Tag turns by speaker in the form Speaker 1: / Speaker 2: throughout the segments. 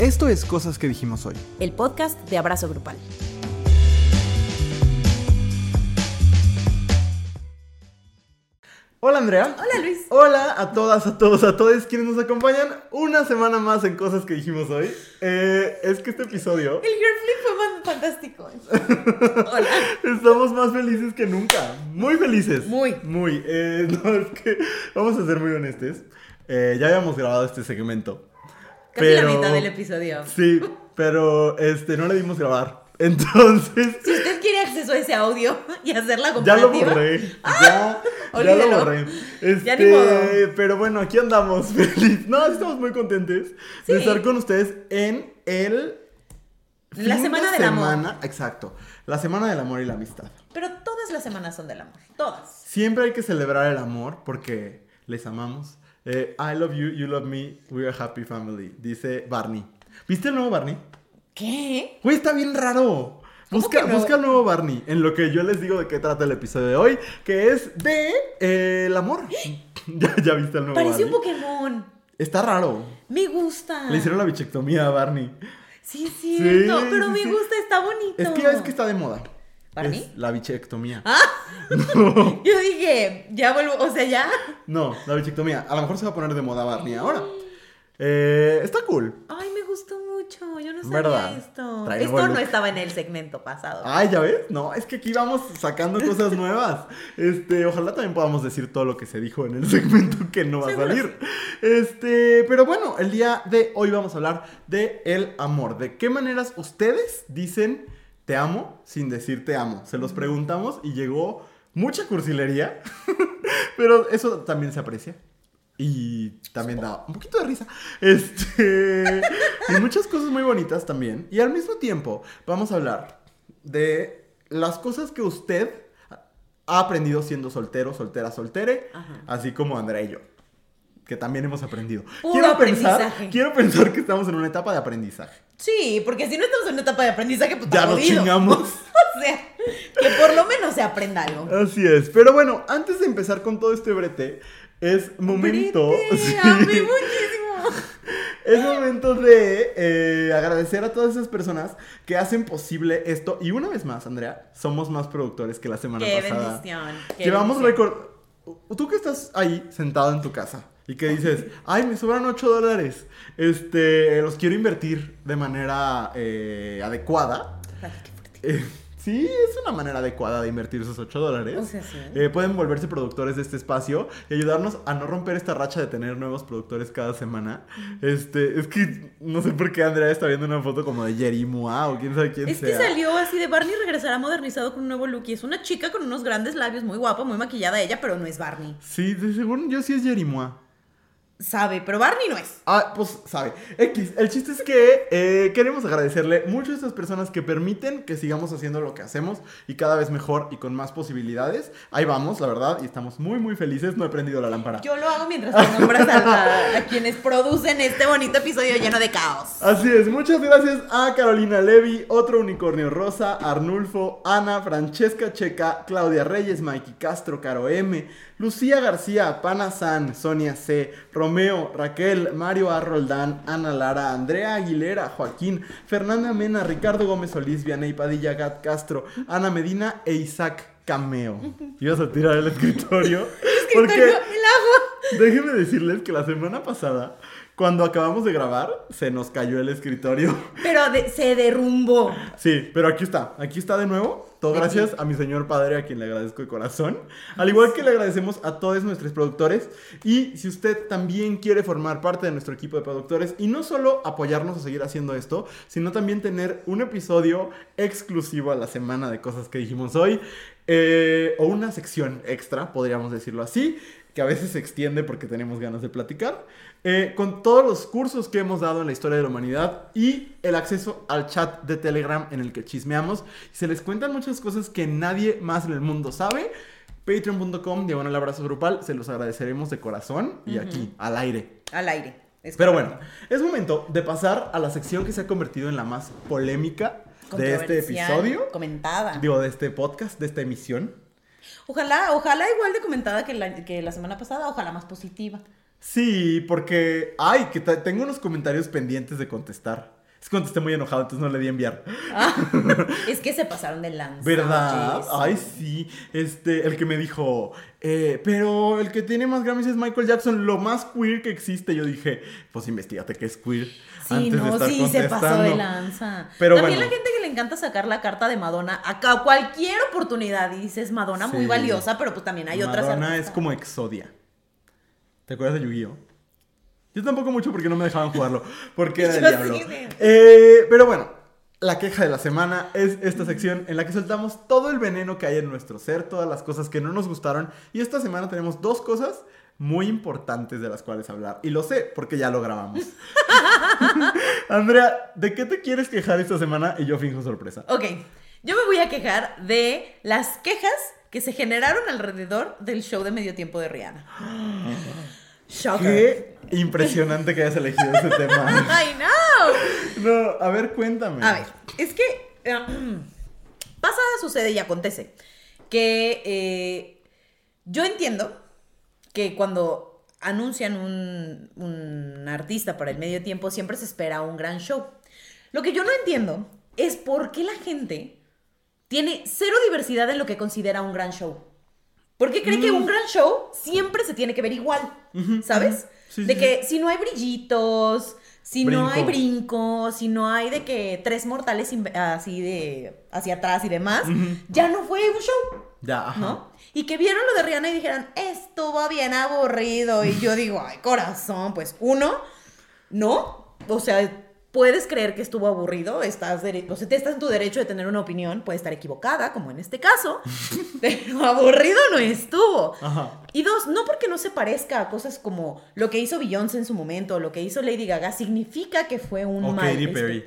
Speaker 1: Esto es Cosas que dijimos hoy.
Speaker 2: El podcast de Abrazo Grupal.
Speaker 1: Hola Andrea.
Speaker 2: Hola Luis.
Speaker 1: Hola a todas, a todos, a todos quienes nos acompañan una semana más en Cosas que dijimos hoy. Eh, es que este episodio
Speaker 2: El Girl Flip fue más fantástico. Hola.
Speaker 1: estamos más felices que nunca. Muy felices.
Speaker 2: Muy.
Speaker 1: Muy. Eh, no, es que vamos a ser muy honestos. Eh, ya habíamos grabado este segmento.
Speaker 2: Casi
Speaker 1: pero-
Speaker 2: la mitad del episodio.
Speaker 1: Sí, pero este, no le dimos grabar. Entonces,
Speaker 2: Si usted quiere acceso a ese audio y hacer la
Speaker 1: ya lo
Speaker 2: comparativa.
Speaker 1: borré. Ya, ya lo borré.
Speaker 2: Ya ni
Speaker 1: Este,
Speaker 2: modo.
Speaker 1: Pero bueno, aquí andamos feliz. No, estamos muy contentos
Speaker 2: Sí.
Speaker 1: de estar con ustedes en el.
Speaker 2: La semana
Speaker 1: de
Speaker 2: del amor.
Speaker 1: semana- Exacto. La semana del amor y la amistad.
Speaker 2: Pero todas las semanas son del amor. Todas.
Speaker 1: Siempre hay que celebrar el amor porque les amamos. Eh, I love you, you love me, we are happy family. Dice Barney. ¿Viste el nuevo Barney?
Speaker 2: ¿Qué?
Speaker 1: Güey, está bien raro. Busca,
Speaker 2: no?
Speaker 1: busca el nuevo Barney, en lo que yo les digo de qué trata el episodio de hoy, que es de eh, el amor. ¿Ya, ya viste el nuevo
Speaker 2: Pareció
Speaker 1: Barney?
Speaker 2: un Pokémon.
Speaker 1: Está raro.
Speaker 2: Me gusta.
Speaker 1: Le hicieron la bichectomía a Barney.
Speaker 2: Sí, es cierto.
Speaker 1: Sí,
Speaker 2: pero
Speaker 1: sí,
Speaker 2: me
Speaker 1: sí.
Speaker 2: gusta, está bonito.
Speaker 1: Es que ya ves que está de moda.
Speaker 2: ¿Barney?
Speaker 1: Es la bichectomía.
Speaker 2: Ah. Yo dije, ya vuelvo, o sea, ya.
Speaker 1: No, la bichectomía. A lo mejor se va a poner de moda Barney ahora. Eh, está cool.
Speaker 2: Ay, me gustó mucho. Yo no sabía
Speaker 1: ¿Verdad?
Speaker 2: esto.
Speaker 1: Trae
Speaker 2: esto no estaba en el segmento pasado.
Speaker 1: Ay, ya ves. No, es que aquí vamos sacando cosas nuevas. Este, ojalá también podamos decir todo lo que se dijo en el segmento que no va a salir. Este, pero bueno, el día de hoy vamos a hablar de el amor. ¿De qué maneras ustedes dicen te amo sin decir te amo? Se los preguntamos y llegó mucha cursilería, pero eso también se aprecia. Y también da un poquito de risa. Este. y muchas cosas muy bonitas también. Y al mismo tiempo, vamos a hablar de las cosas que usted ha aprendido siendo soltero, soltera, soltere.
Speaker 2: Ajá.
Speaker 1: Así como Andrea y yo. Que también hemos aprendido.
Speaker 2: Puro
Speaker 1: quiero pensar, quiero pensar que estamos en una etapa de aprendizaje.
Speaker 2: Sí, porque si no estamos en una etapa de aprendizaje, pues
Speaker 1: Ya nos chingamos.
Speaker 2: O sea, que por lo menos se aprenda algo.
Speaker 1: Así es. Pero bueno, antes de empezar con todo este brete, es momento.
Speaker 2: Brete,
Speaker 1: Sí.
Speaker 2: muchísimo.
Speaker 1: Es momento de eh, agradecer a todas esas personas que hacen posible esto. Y una vez más, Andrea, somos más productores que la semana
Speaker 2: Qué
Speaker 1: pasada.
Speaker 2: bendición. qué
Speaker 1: Llevamos récord. Tú que estás ahí sentado en tu casa y que dices, ay, me sobran 8 dólares, este, los quiero invertir de manera eh, adecuada. Eh, sí, es una manera adecuada de invertir esos 8 dólares.
Speaker 2: O sea, sí.
Speaker 1: Eh, pueden volverse productores de este espacio y ayudarnos a no romper esta racha de tener nuevos productores cada semana. Este, es que no sé por qué Andrea está viendo una foto como de Jerry Mua o quién sabe quién
Speaker 2: Es que
Speaker 1: sea.
Speaker 2: salió así de Barney regresará modernizado con un nuevo look y es una chica con unos grandes labios, muy guapa, muy maquillada ella, pero no es Barney.
Speaker 1: Sí, de según yo sí es Jerry Mua.
Speaker 2: Sabe, pero Barney no es.
Speaker 1: Ah, pues sabe. X, el chiste es que eh, queremos agradecerle mucho a estas personas que permiten que sigamos haciendo lo que hacemos y cada vez mejor y con más posibilidades. Ahí vamos, la verdad, y estamos muy, muy felices. No he prendido la lámpara.
Speaker 2: Yo lo hago mientras te nombras a, la- a quienes producen este bonito episodio lleno de caos.
Speaker 1: Así es, muchas gracias a Carolina Levi, otro unicornio rosa, Arnulfo, Ana, Francesca Checa, Claudia Reyes, Mikey Castro, Caro M, Lucía García, Pana San, Sonia C, Romeo, Raquel, Mario A. Roldán, Ana Lara, Andrea Aguilera, Joaquín, Fernanda Mena, Ricardo Gómez Solís, Vianey Padilla, Gat Castro, Ana Medina e Isaac Cameo. Ibas a tirar el escritorio. Porque
Speaker 2: El agua.
Speaker 1: déjenme decirles que la semana pasada, cuando acabamos de grabar, se nos cayó el escritorio.
Speaker 2: Pero de- se derrumbó.
Speaker 1: Sí, pero aquí está, aquí está de nuevo. Todo gracias a mi señor padre, a quien le agradezco de corazón. Al igual que le agradecemos a todos nuestros productores. Y si usted también quiere formar parte de nuestro equipo de productores y no solo apoyarnos a seguir haciendo esto, sino también tener un episodio exclusivo a la semana de cosas que dijimos hoy, eh, o una sección extra, podríamos decirlo así, que a veces se extiende porque tenemos ganas de platicar, eh, con todos los cursos que hemos dado en la historia de la humanidad y el acceso al chat de Telegram en el que chismeamos se les cuentan muchas cosas que nadie más en el mundo sabe. Patreon.com, diagonal abrazo grupal, se los agradeceremos de corazón y aquí, al aire.
Speaker 2: Al aire. Es
Speaker 1: Pero bueno, es momento de pasar a la sección que se ha convertido en la más polémica de este episodio,
Speaker 2: Comentada.
Speaker 1: digo, de este podcast, de esta emisión.
Speaker 2: Ojalá, ojalá igual de comentada que la, que la semana pasada, ojalá más positiva.
Speaker 1: Sí, porque. Ay, que tengo unos comentarios pendientes de contestar. Es que contesté muy enojado, entonces no le di a enviar.
Speaker 2: Ah, es que se pasaron de lanza.
Speaker 1: ¿Verdad? Ay, sí. Este, el que me dijo, eh, pero el que tiene más Grammys es Michael Jackson, lo más queer que existe. Yo dije, pues investigate qué es queer.
Speaker 2: Sí,
Speaker 1: antes de
Speaker 2: no,
Speaker 1: estar
Speaker 2: sí, se pasó
Speaker 1: contestando.
Speaker 2: de lanza.
Speaker 1: Pero
Speaker 2: También
Speaker 1: bueno.
Speaker 2: la gente que le encanta sacar la carta de Madonna a cualquier oportunidad. Y dices, Madonna muy
Speaker 1: Sí.
Speaker 2: valiosa, pero pues también hay otras
Speaker 1: Madonna es como Exodia. ¿Te acuerdas de Yu-Gi-Oh? Yo tampoco mucho porque no me dejaban jugarlo. Porque era el
Speaker 2: Yo
Speaker 1: diablo.
Speaker 2: sí, de-
Speaker 1: Eh, pero bueno, la queja de la semana es esta sección en la que soltamos todo el veneno que hay en nuestro ser, todas las cosas que no nos gustaron. Y esta semana tenemos dos cosas muy importantes de las cuales hablar. Y lo sé porque ya lo grabamos. Andrea, ¿de qué te quieres quejar esta semana? Y yo finjo sorpresa.
Speaker 2: Ok, yo me voy a quejar de las quejas que se generaron alrededor del show de medio tiempo de Rihanna. Shocker.
Speaker 1: Qué impresionante que hayas elegido ese tema.
Speaker 2: ¡Ay, no!
Speaker 1: No, a ver, cuéntame.
Speaker 2: A ver, es que eh, pasa, sucede y acontece que eh, yo entiendo que cuando anuncian un, un artista para el medio tiempo siempre se espera un gran show. Lo que yo no entiendo es por qué la gente tiene cero diversidad en lo que considera un gran show. ¿Por qué cree que
Speaker 1: Mm.
Speaker 2: un gran show siempre se tiene que ver igual? ¿Sabes?
Speaker 1: Sí,
Speaker 2: de
Speaker 1: sí,
Speaker 2: que si no hay brillitos, si no hay
Speaker 1: Brinco.
Speaker 2: brinco, si no hay de que tres mortales así de hacia atrás y demás, ya no fue un show,
Speaker 1: Ya, ajá.
Speaker 2: ¿no? Y que vieron lo de Rihanna y dijeron, estuvo bien aburrido. Y yo digo, ay, corazón, pues uno, no. O sea, puedes creer que estuvo aburrido, estás, o sea, te estás en tu derecho de tener una opinión, puede estar equivocada, como en este caso, pero aburrido no estuvo.
Speaker 1: Ajá.
Speaker 2: Y dos, no porque no se parezca a cosas como lo que hizo Beyoncé en su momento, o lo que hizo Lady Gaga, significa que fue un
Speaker 1: O
Speaker 2: mal.
Speaker 1: Katy
Speaker 2: este-
Speaker 1: Perry.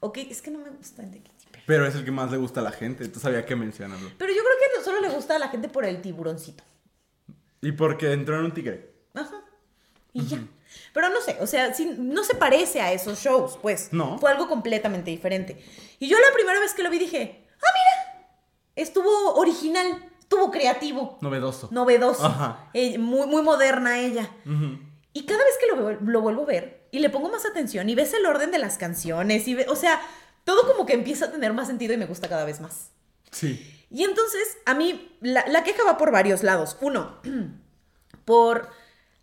Speaker 2: Ok, es que no me gusta
Speaker 1: Pero es el que más le gusta a la gente, entonces había que mencionarlo.
Speaker 2: Pero yo creo que solo le gusta a la gente por el tiburoncito.
Speaker 1: Y porque entró en un tigre.
Speaker 2: Ajá. Y ya. Pero no sé, o sea, sí, no se parece a esos shows, pues.
Speaker 1: No.
Speaker 2: Fue algo completamente diferente. Y yo la primera vez que lo vi dije, ah, mira, estuvo original, estuvo creativo,
Speaker 1: Novedoso.
Speaker 2: novedoso,
Speaker 1: Ajá.
Speaker 2: eh, muy, muy moderna ella.
Speaker 1: Ujú.
Speaker 2: Y cada vez que lo, lo vuelvo a ver y le pongo más atención y ves el orden de las canciones y ve- o sea, todo como que empieza a tener más sentido y me gusta cada vez más.
Speaker 1: Sí.
Speaker 2: Y entonces, a mí, la, la queja va por varios lados. Uno, por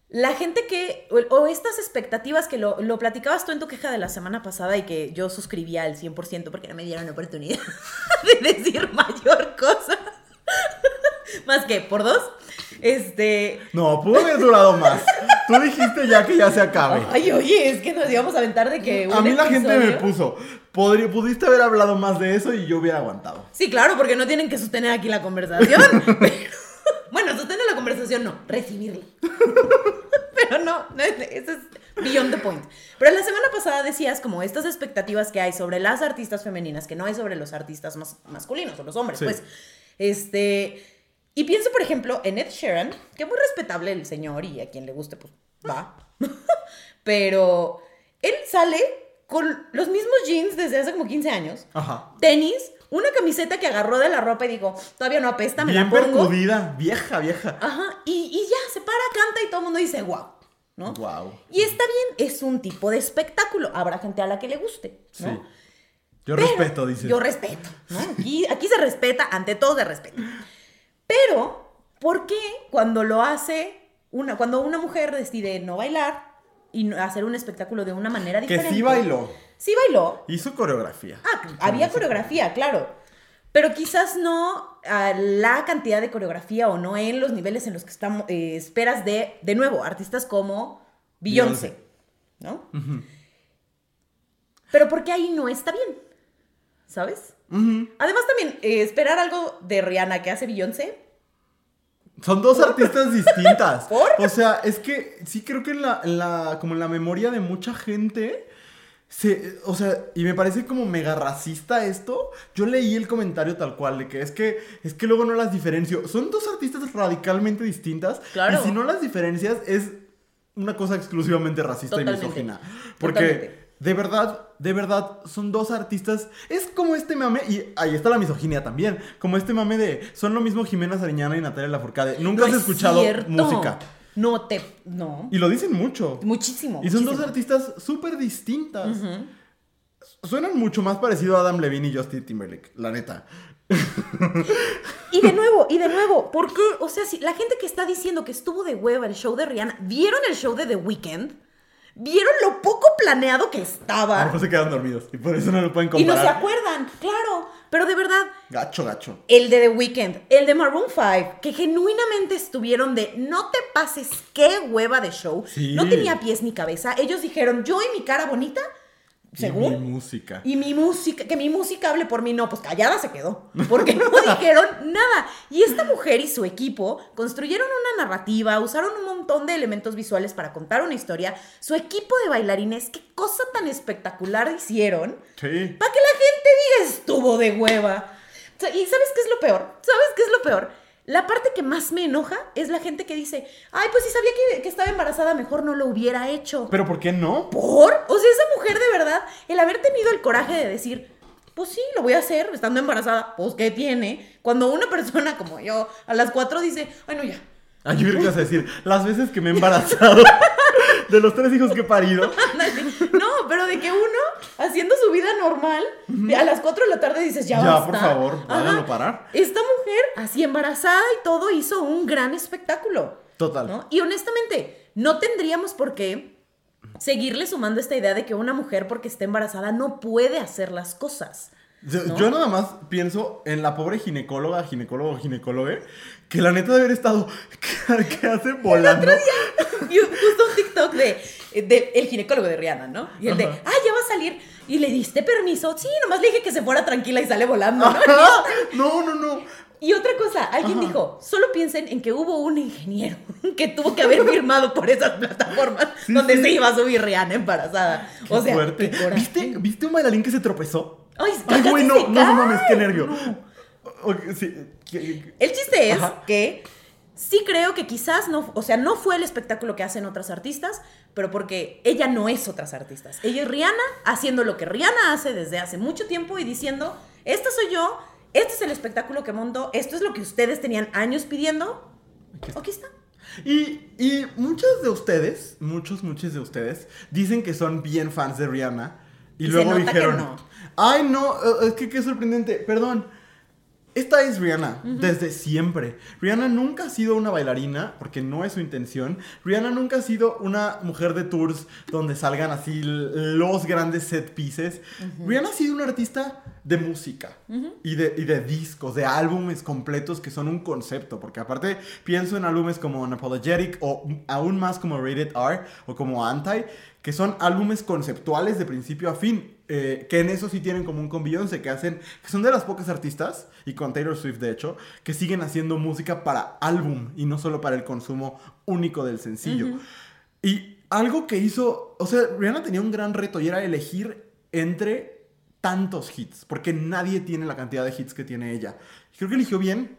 Speaker 2: la gente que, o, o estas expectativas que lo, lo platicabas tú en tu queja de la semana pasada y que yo suscribía al 100% porque no me dieron la oportunidad de decir mayor cosa. Más que, por dos. Este.
Speaker 1: No, pudo haber durado más. Tú dijiste ya que ya se acabe.
Speaker 2: Ay, oye, es que nos íbamos a aventar de que.
Speaker 1: A mí la gente me puso. "Podrí- pudiste haber hablado más de eso y yo hubiera aguantado.
Speaker 2: Sí, claro, porque no tienen que sostener aquí la conversación. pero- bueno, sostener la conversación no, recibirla. pero no, no, eso es beyond the point. Pero la semana pasada decías como estas expectativas que hay sobre las artistas femeninas, que no hay sobre los artistas mas- masculinos o los hombres,
Speaker 1: Sí.
Speaker 2: pues. Este. Y pienso, por ejemplo, en Ed Sheeran, que muy respetable el señor y a quien le guste, pues va. pero él sale con los mismos jeans desde hace como 15 años
Speaker 1: Ajá.
Speaker 2: tenis, una camiseta que agarró de la ropa y dijo, todavía no apesta, me
Speaker 1: Bien
Speaker 2: la pongo.
Speaker 1: percudida, vieja, vieja.
Speaker 2: Ajá, y, y ya, se para, canta y todo el mundo dice, wow, ¿no?
Speaker 1: Wow.
Speaker 2: Y está bien, es un tipo de espectáculo, habrá gente a la que le guste, ¿no?
Speaker 1: Sí. Yo
Speaker 2: Pero-
Speaker 1: respeto, dices.
Speaker 2: Yo respeto, ¿no? Aquí, aquí se respeta, ante todo se respeta. Pero, ¿por qué cuando lo hace, una, cuando una mujer decide no bailar y hacer un espectáculo de una manera
Speaker 1: que
Speaker 2: diferente?
Speaker 1: sí bailó.
Speaker 2: Sí bailó,
Speaker 1: Hizo coreografía.
Speaker 2: Ah, había coreografía, claro. Pero quizás no a la cantidad de coreografía o no en los niveles en los que estamos, eh, esperas de, de nuevo, artistas como Beyoncé, ¿no? Pero porque ahí no está bien, ¿sabes? Además también, eh, esperar algo de Rihanna que hace Beyoncé,
Speaker 1: Son dos artistas distintas.
Speaker 2: ¿Por?
Speaker 1: O sea, es que sí creo que en la, en la- como en la memoria de mucha gente, se, o sea, y me parece como mega racista esto. Yo leí el comentario tal cual, de que es que, es que luego no las diferencio. Son dos artistas radicalmente distintas.
Speaker 2: Claro.
Speaker 1: Y si no las diferencias, es una cosa exclusivamente racista
Speaker 2: Totalmente.
Speaker 1: y misógina. Porque
Speaker 2: Totalmente.
Speaker 1: De verdad, de verdad, son dos artistas. Es como este mame, y ahí está la misoginia también. Como este mame de. Son lo mismo Jimena Sariñana y Natalia Lafourcade. Nunca
Speaker 2: No
Speaker 1: has
Speaker 2: es
Speaker 1: escuchado
Speaker 2: cierto.
Speaker 1: música.
Speaker 2: No te. No.
Speaker 1: Y lo dicen mucho.
Speaker 2: Muchísimo.
Speaker 1: Y son dos artistas súper distintas. Suenan mucho más parecido a Adam Levine y Justin Timberlake, la neta.
Speaker 2: Y de nuevo, y de nuevo, ¿por qué? O sea, si la gente que está diciendo que estuvo de hueva el show de Rihanna, ¿vieron el show de The Weeknd? ¿Vieron lo poco planeado que
Speaker 1: A lo
Speaker 2: estaba?
Speaker 1: mejor se quedan dormidos y por eso no lo pueden
Speaker 2: Y no se
Speaker 1: comparar.
Speaker 2: acuerdan, claro. Pero de verdad,
Speaker 1: Gacho, gacho.
Speaker 2: el de The Weeknd, el de Maroon 5, que genuinamente estuvieron de no te pases, qué hueva de show.
Speaker 1: Sí.
Speaker 2: No tenía pies ni cabeza. Ellos dijeron, yo y mi cara bonita, según.
Speaker 1: Y mi música.
Speaker 2: Y mi música, que mi música hable por mí, no, pues callada se quedó, porque no dijeron nada. Y esta mujer y su equipo construyeron una narrativa, usaron un montón de elementos visuales para contar una historia. Su equipo de bailarines, qué cosa tan espectacular hicieron,
Speaker 1: Sí.
Speaker 2: para que la gente diga estuvo de hueva. O sea, ¿Y sabes qué es lo peor? ¿Sabes qué es lo peor? La parte que más me enoja es la gente que dice, ay, pues si sabía que, que estaba embarazada, mejor no lo hubiera hecho.
Speaker 1: Pero ¿por qué no?
Speaker 2: ¿Por? O sea, esa mujer de verdad, el haber tenido el coraje de decir, pues sí, lo voy a hacer estando embarazada, pues ¿qué tiene? Cuando una persona como yo a las cuatro dice, ay no, ya.
Speaker 1: Ay, yo creo que vas a decir, las veces que me he embarazado de los tres hijos que he parido.
Speaker 2: Pero de que uno, haciendo su vida normal, a las cuatro de la tarde dices, ya,
Speaker 1: Ya,
Speaker 2: basta.
Speaker 1: por favor, háganlo parar.
Speaker 2: Esta mujer, así embarazada y todo, hizo un gran espectáculo.
Speaker 1: Total.
Speaker 2: ¿no? Y honestamente, no tendríamos por qué seguirle sumando esta idea de que una mujer porque está embarazada no puede hacer las cosas.
Speaker 1: Yo,
Speaker 2: ¿no?
Speaker 1: yo nada más pienso en la pobre ginecóloga, ginecólogo, ginecóloga, que la neta de haber estado, que, que hace volando.
Speaker 2: Y justo un TikTok de, de el ginecólogo de Rihanna, ¿no? Y el de,
Speaker 1: Ajá.
Speaker 2: ah, ya va a salir. ¿Y le diste permiso? Sí, nomás le dije que se fuera tranquila y sale volando. ¿no?
Speaker 1: Ajá. No, no, no.
Speaker 2: Y otra cosa, alguien
Speaker 1: Ajá.
Speaker 2: dijo, solo piensen en que hubo un ingeniero que tuvo que haber firmado por esas plataformas
Speaker 1: Sí,
Speaker 2: donde
Speaker 1: sí.
Speaker 2: se iba a subir Rihanna embarazada.
Speaker 1: Qué
Speaker 2: o sea,
Speaker 1: fuerte.
Speaker 2: qué coraje.
Speaker 1: ¿Viste, ¿Viste un bailarín que se tropezó?
Speaker 2: Ay,
Speaker 1: Ay, güey, no, no, no mames, qué nervio. Sí,
Speaker 2: El chiste es
Speaker 1: Ajá.
Speaker 2: que sí creo que quizás no, o sea, no fue el espectáculo que hacen otras artistas, pero porque ella no es otras artistas. Ella es Rihanna haciendo lo que Rihanna hace desde hace mucho tiempo y diciendo, esta soy yo, este es el espectáculo que monto, esto es lo que ustedes tenían años pidiendo. Aquí está.
Speaker 1: Y, y muchos de ustedes, muchos, muchos de ustedes, dicen que son bien fans de Rihanna. Y,
Speaker 2: Y
Speaker 1: luego dijeron,
Speaker 2: no.
Speaker 1: ay no, eh, es que qué sorprendente, perdón. Esta es Rihanna, desde siempre. Rihanna nunca ha sido una bailarina, porque no es su intención. Rihanna nunca ha sido una mujer de tours donde salgan así los grandes set pieces. Rihanna ha sido una artista de música y, de, y de discos, de álbumes completos que son un concepto. Porque aparte pienso en álbumes como Unapologetic o aún más como Rated R o como Anti, que son álbumes conceptuales de principio a fin. Eh, que en eso sí tienen como un con Beyoncé, que hacen, que son de las pocas artistas, y con Taylor Swift de hecho, que siguen haciendo música para álbum y no solo para el consumo único del sencillo. Y algo que hizo, o sea, Rihanna tenía un gran reto y era elegir entre tantos hits, porque nadie tiene la cantidad de hits que tiene ella. Y creo que eligió bien.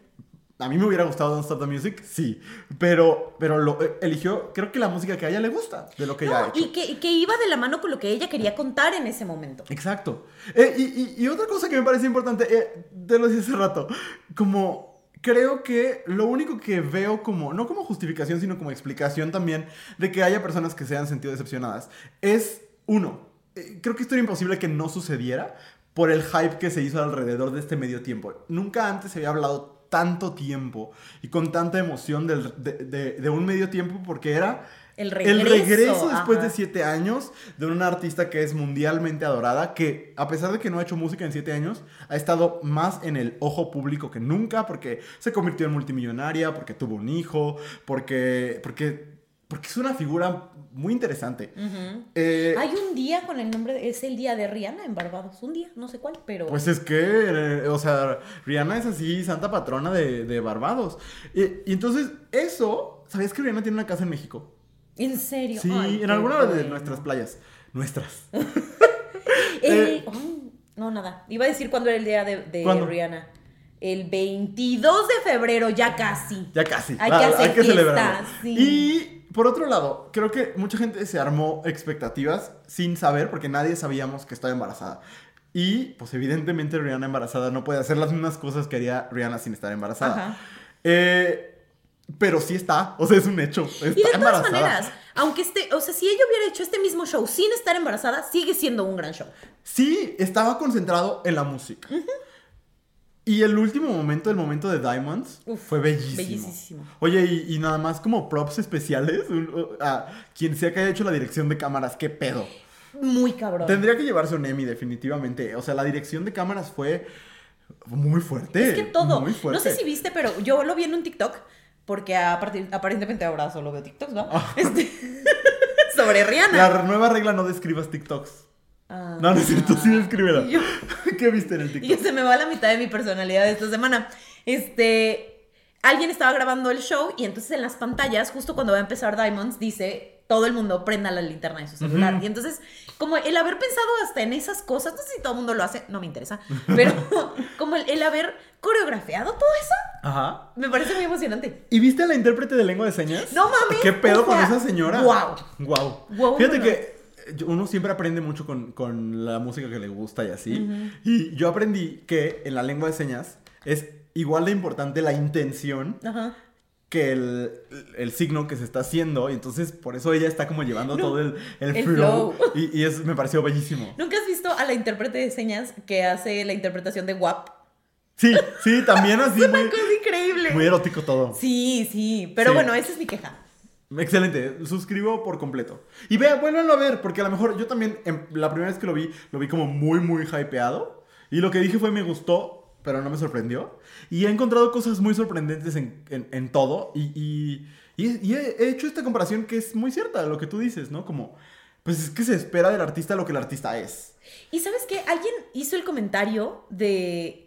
Speaker 1: A mí me hubiera gustado Don't Stop the Music, sí, pero, pero lo eh, eligió, creo que la música que a ella le gusta, de lo que ella ha
Speaker 2: No,
Speaker 1: hecho.
Speaker 2: y que, y que iba de la mano con lo que ella quería contar en ese momento.
Speaker 1: Exacto. Eh, y, y- y otra cosa que me parece importante, eh, te lo dije hace rato, como creo que lo único que veo como, no como justificación, sino como explicación también de que haya personas que se han sentido decepcionadas, es uno, eh, creo que esto era imposible que no sucediera por el hype que se hizo alrededor de este medio tiempo. Nunca antes se había hablado tanto tiempo y con tanta emoción del- de, de- de un medio tiempo porque era
Speaker 2: El
Speaker 1: el
Speaker 2: regreso,
Speaker 1: regreso después
Speaker 2: ajá.
Speaker 1: de siete años de una artista que es mundialmente adorada, que a pesar de que no ha hecho música en siete años, ha estado más en el ojo público que nunca, porque se convirtió en multimillonaria, porque tuvo un hijo, porque, porque, porque es una figura muy interesante. Eh,
Speaker 2: Hay un día con el nombre, de- es el día de Rihanna en Barbados. Un día, no sé cuál, pero.
Speaker 1: Pues es que, eh, o sea, Rihanna es así, santa patrona de, de Barbados. Y, y entonces, eso, ¿sabías que Rihanna tiene una casa en México?
Speaker 2: ¿En serio?
Speaker 1: Sí,
Speaker 2: Ay,
Speaker 1: en alguna de nuestras playas. Nuestras.
Speaker 2: El- ay, no, nada. Iba a decir cuándo era el día de, de. Rihanna. El 22 de febrero, ya casi.
Speaker 1: Ya casi.
Speaker 2: Hay que
Speaker 1: Ah,
Speaker 2: hacer
Speaker 1: celebrarlo.
Speaker 2: sí.
Speaker 1: Y por otro lado, creo que mucha gente se armó expectativas sin saber, porque nadie sabíamos que estaba embarazada. Y pues evidentemente Rihanna embarazada no puede hacer las mismas cosas que haría Rihanna sin estar embarazada.
Speaker 2: Ajá.
Speaker 1: Eh, Pero sí está, o sea, es un hecho. Está
Speaker 2: Y de todas
Speaker 1: embarazada.
Speaker 2: maneras, aunque esté, o sea, si ella hubiera hecho este mismo show sin estar embarazada, sigue siendo un gran show.
Speaker 1: Sí, estaba concentrado en la música. Y el último momento, el momento de Diamonds,
Speaker 2: Uf,
Speaker 1: fue bellísimo.
Speaker 2: bellísimo.
Speaker 1: Oye, y, y nada más como props especiales un- a quien sea que haya hecho la dirección de cámaras, qué pedo.
Speaker 2: Muy cabrón.
Speaker 1: Tendría que llevarse un Emmy, definitivamente. O sea, la dirección de cámaras fue muy fuerte.
Speaker 2: Es que todo.
Speaker 1: Muy fuerte.
Speaker 2: No sé si viste, pero yo lo vi en un TikTok, porque a partir- aparentemente ahora solo veo TikToks, ¿no?
Speaker 1: Ah.
Speaker 2: Este, sobre Rihanna.
Speaker 1: La nueva regla no describas TikToks.
Speaker 2: Ah.
Speaker 1: No, no es cierto, sí descríbela.
Speaker 2: Y yo-
Speaker 1: ¿Qué viste en el
Speaker 2: Y
Speaker 1: TikTok?
Speaker 2: se me va la mitad de mi personalidad de esta semana. Este, alguien estaba grabando el show y entonces en las pantallas, justo cuando va a empezar Diamonds, dice, todo el mundo prenda la linterna de su celular. Y entonces, como el haber pensado hasta en esas cosas, no sé si todo el mundo lo hace, no me interesa, pero como el, el haber coreografiado todo eso,
Speaker 1: Ajá.
Speaker 2: me parece muy emocionante.
Speaker 1: ¿Y viste a la intérprete de lengua de señas?
Speaker 2: No mames,
Speaker 1: ¿Qué pedo
Speaker 2: o
Speaker 1: con esa señora?
Speaker 2: guau.
Speaker 1: Guau.
Speaker 2: Guau,
Speaker 1: Fíjate
Speaker 2: no,
Speaker 1: que yo- uno siempre aprende mucho con, con la música que le gusta y así. Y yo aprendí que en la lengua de señas es igual de importante la intención
Speaker 2: Ajá.
Speaker 1: que el, el signo que se está haciendo. Y entonces por eso ella está como llevando
Speaker 2: No,
Speaker 1: todo el, el
Speaker 2: el
Speaker 1: flow.
Speaker 2: flow.
Speaker 1: Y, y eso me pareció bellísimo.
Speaker 2: ¿Nunca has visto a la intérprete de señas que hace la interpretación de WAP?
Speaker 1: Sí, sí, también así
Speaker 2: Es una
Speaker 1: muy,
Speaker 2: cosa increíble.
Speaker 1: muy erótico todo.
Speaker 2: Sí, sí, pero
Speaker 1: Sí.
Speaker 2: bueno, esa es mi queja.
Speaker 1: Excelente, suscribo por completo. Y vea, vuélvanlo a ver, porque a lo mejor yo también, en- la primera vez que lo vi, lo vi como muy, muy hypeado. Y lo que dije fue, me gustó, pero no me sorprendió. Y he encontrado cosas muy sorprendentes en, en- todo. Y, y- he hecho esta comparación que es muy cierta, lo que tú dices, ¿no? Como, pues es que se espera del artista lo que el artista es.
Speaker 2: Y sabes qué, alguien hizo el comentario de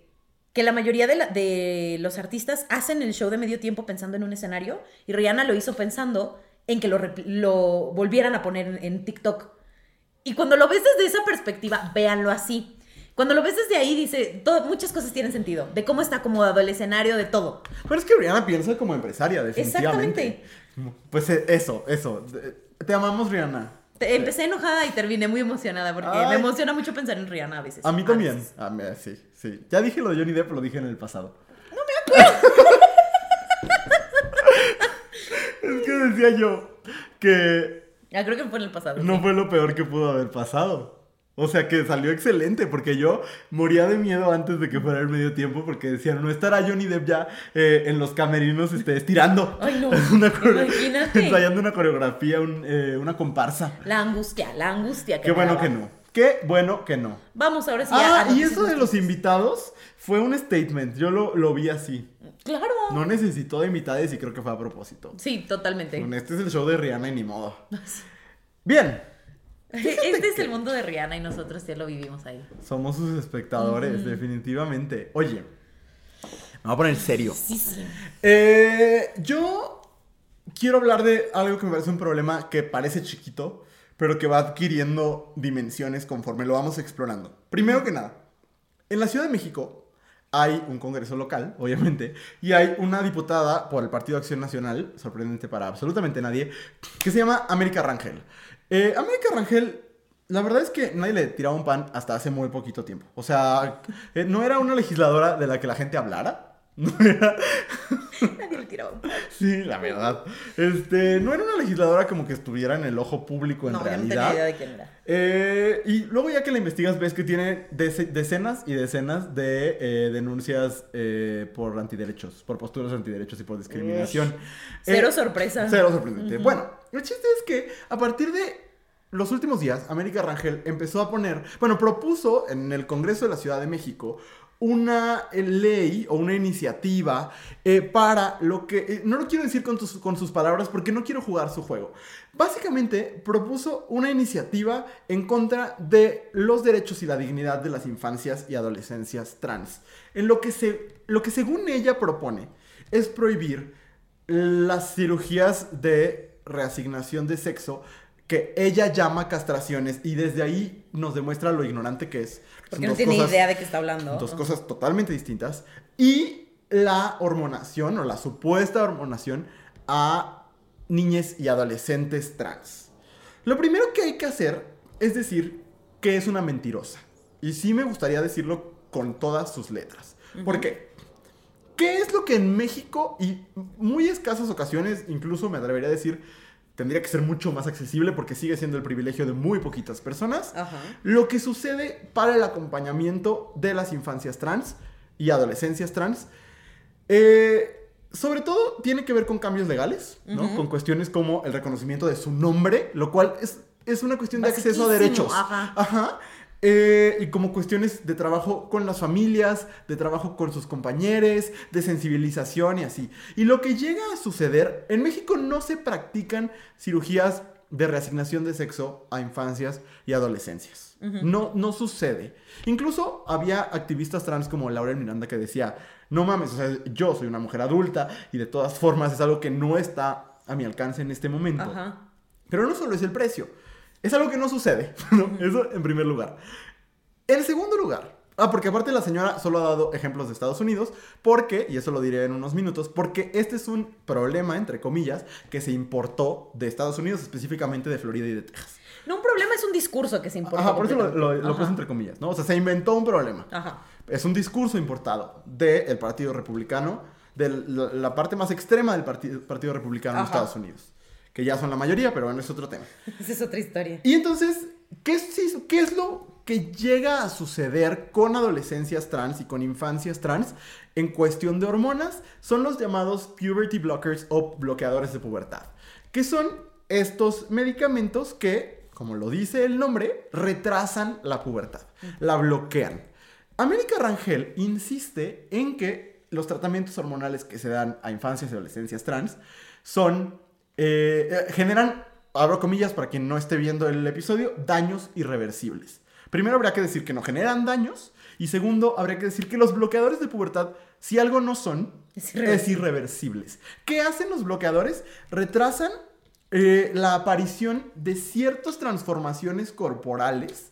Speaker 2: que la mayoría de, la- de los artistas hacen el show de medio tiempo pensando en un escenario y Rihanna lo hizo pensando en que lo, volvieran a poner en, en TikTok. Y cuando lo ves desde esa perspectiva, véanlo así. Cuando lo ves desde ahí, dice, todo- muchas cosas tienen sentido, de cómo está acomodado el escenario, de todo.
Speaker 1: Pero es que Rihanna piensa como empresaria, definitivamente. Pues eh, eso, eso. Te amamos, Rihanna.
Speaker 2: Empecé enojada y terminé muy emocionada porque
Speaker 1: Ay.
Speaker 2: me emociona mucho pensar en Rihanna a veces.
Speaker 1: A mí también.
Speaker 2: veces.
Speaker 1: A mí, sí, sí. Ya dije lo de Johnny Depp, lo dije en el pasado. es que decía yo que
Speaker 2: Ah, creo que fue en el pasado.
Speaker 1: no
Speaker 2: sí.
Speaker 1: fue lo peor que pudo haber pasado. O sea que salió excelente porque yo moría de miedo antes de que fuera el medio tiempo porque decían, no estará Johnny Depp ya eh, en los camerinos este, estirando.
Speaker 2: Ay, no.
Speaker 1: Una
Speaker 2: Imagínate.
Speaker 1: ensayando una coreografía, un, eh, una comparsa.
Speaker 2: La angustia, la angustia. Que
Speaker 1: Qué bueno
Speaker 2: daba.
Speaker 1: que no. Qué bueno que no.
Speaker 2: Vamos ahora sí a
Speaker 1: Ah, y eso de los invitados fue un statement. Yo lo, lo vi así.
Speaker 2: Claro.
Speaker 1: No necesitó de invitades y creo que fue a propósito.
Speaker 2: Sí, totalmente.
Speaker 1: Este es el show de Rihanna y ni modo. Bien,
Speaker 2: Este es el mundo de Rihanna y nosotros ya lo vivimos ahí.
Speaker 1: somos sus espectadores, definitivamente. Oye, me voy a poner serio.
Speaker 2: Sí, sí.
Speaker 1: Eh, yo quiero hablar de algo que me parece un problema que parece chiquito, pero que va adquiriendo dimensiones conforme lo vamos explorando. Primero que nada, en la Ciudad de México hay un congreso local, obviamente, y hay una diputada por el Partido Acción Nacional, sorprendente para absolutamente nadie, que se llama América Rangel. Eh, América Rangel, la verdad es que nadie le tiraba un pan hasta hace muy poquito tiempo. O sea, eh, no era una legisladora de la que la gente hablara. No era,
Speaker 2: Nadie le tiraba. un-
Speaker 1: Sí, la verdad. Este, no era una legisladora como que estuviera en el ojo público en
Speaker 2: No, yo no
Speaker 1: realidad.
Speaker 2: tenía idea de quién era.
Speaker 1: Eh, y luego ya que la investigas ves que tiene dece- decenas y decenas de eh, denuncias eh, por antiderechos, por posturas antiderechos y por discriminación.
Speaker 2: Cero sorpresa.
Speaker 1: Cero sorprendente. Bueno, el chiste es que a partir de los últimos días, América Rangel empezó a poner, bueno, propuso en el Congreso de la Ciudad de México una eh, ley o una iniciativa eh, para lo que, eh, no lo quiero decir con, tus- con sus palabras porque no quiero jugar su juego. Básicamente propuso una iniciativa en contra de los derechos y la dignidad de las infancias y adolescencias trans. En lo que, se, lo que según ella propone es prohibir las cirugías de reasignación de sexo que ella llama castraciones y desde ahí nos demuestra lo ignorante que es.
Speaker 2: Porque
Speaker 1: Son
Speaker 2: no tiene
Speaker 1: cosas-
Speaker 2: idea de qué está hablando.
Speaker 1: Dos cosas totalmente distintas. Y la hormonación o la supuesta hormonación a niñas y adolescentes trans. Lo primero que hay que hacer es decir que es una mentirosa. Y sí me gustaría decirlo con todas sus letras. ¿Por qué? ¿Qué es lo que en México y muy escasas ocasiones, incluso me atrevería a decir, tendría que ser mucho más accesible porque sigue siendo el privilegio de muy poquitas personas?
Speaker 2: Ajá.
Speaker 1: Lo que sucede para el acompañamiento de las infancias trans y adolescencias trans. eh, sobre todo tiene que ver con cambios legales, ¿no? Con cuestiones como el reconocimiento de su nombre, lo cual es, es una cuestión de acceso a derechos.
Speaker 2: ajá.
Speaker 1: Ajá. Eh, y como cuestiones de trabajo con las familias, de trabajo con sus compañeros, de sensibilización y así. Y lo que llega a suceder, en México no se practican cirugías de reasignación de sexo a infancias y adolescencias. no, no sucede. Incluso había activistas trans como Laura Miranda que decía, no mames, o sea, yo soy una mujer adulta y de todas formas es algo que no está a mi alcance en este momento.
Speaker 2: Ajá.
Speaker 1: Pero no solo es el precio, es algo que no sucede, ¿no? Eso en primer lugar. En segundo lugar, ah, porque aparte la señora solo ha dado ejemplos de Estados Unidos, porque, y eso lo diré en unos minutos, porque este es un problema, entre comillas, que se importó de Estados Unidos, específicamente de Florida y de Texas.
Speaker 2: No, un problema es un discurso que se importa.
Speaker 1: Ajá, por eso lo, lo, puse entre comillas, ¿no? O sea, se inventó un problema.
Speaker 2: Ajá.
Speaker 1: Es un discurso importado del Partido Republicano, de la, parte más extrema del partido, partido Republicano en
Speaker 2: Ajá.
Speaker 1: Estados Unidos. Que ya son la mayoría, pero bueno, es otro tema.
Speaker 2: Esa es otra historia.
Speaker 1: Y entonces, ¿qué es, qué es lo que llega a suceder con adolescencias trans y con infancias trans en cuestión de hormonas? Son los llamados puberty blockers o bloqueadores de pubertad, que son estos medicamentos que, como lo dice el nombre, retrasan la pubertad, la bloquean. América Rangel insiste en que los tratamientos hormonales que se dan a infancias y adolescencias trans son eh, eh, generan, abro comillas para quien no esté viendo el episodio, daños irreversibles. Primero habría que decir que no generan daños y segundo habría que decir que los bloqueadores de pubertad, si algo no son,
Speaker 2: Es
Speaker 1: es,
Speaker 2: irreversible.
Speaker 1: irreversibles. ¿Qué hacen los bloqueadores? Retrasan eh, la aparición de ciertas transformaciones corporales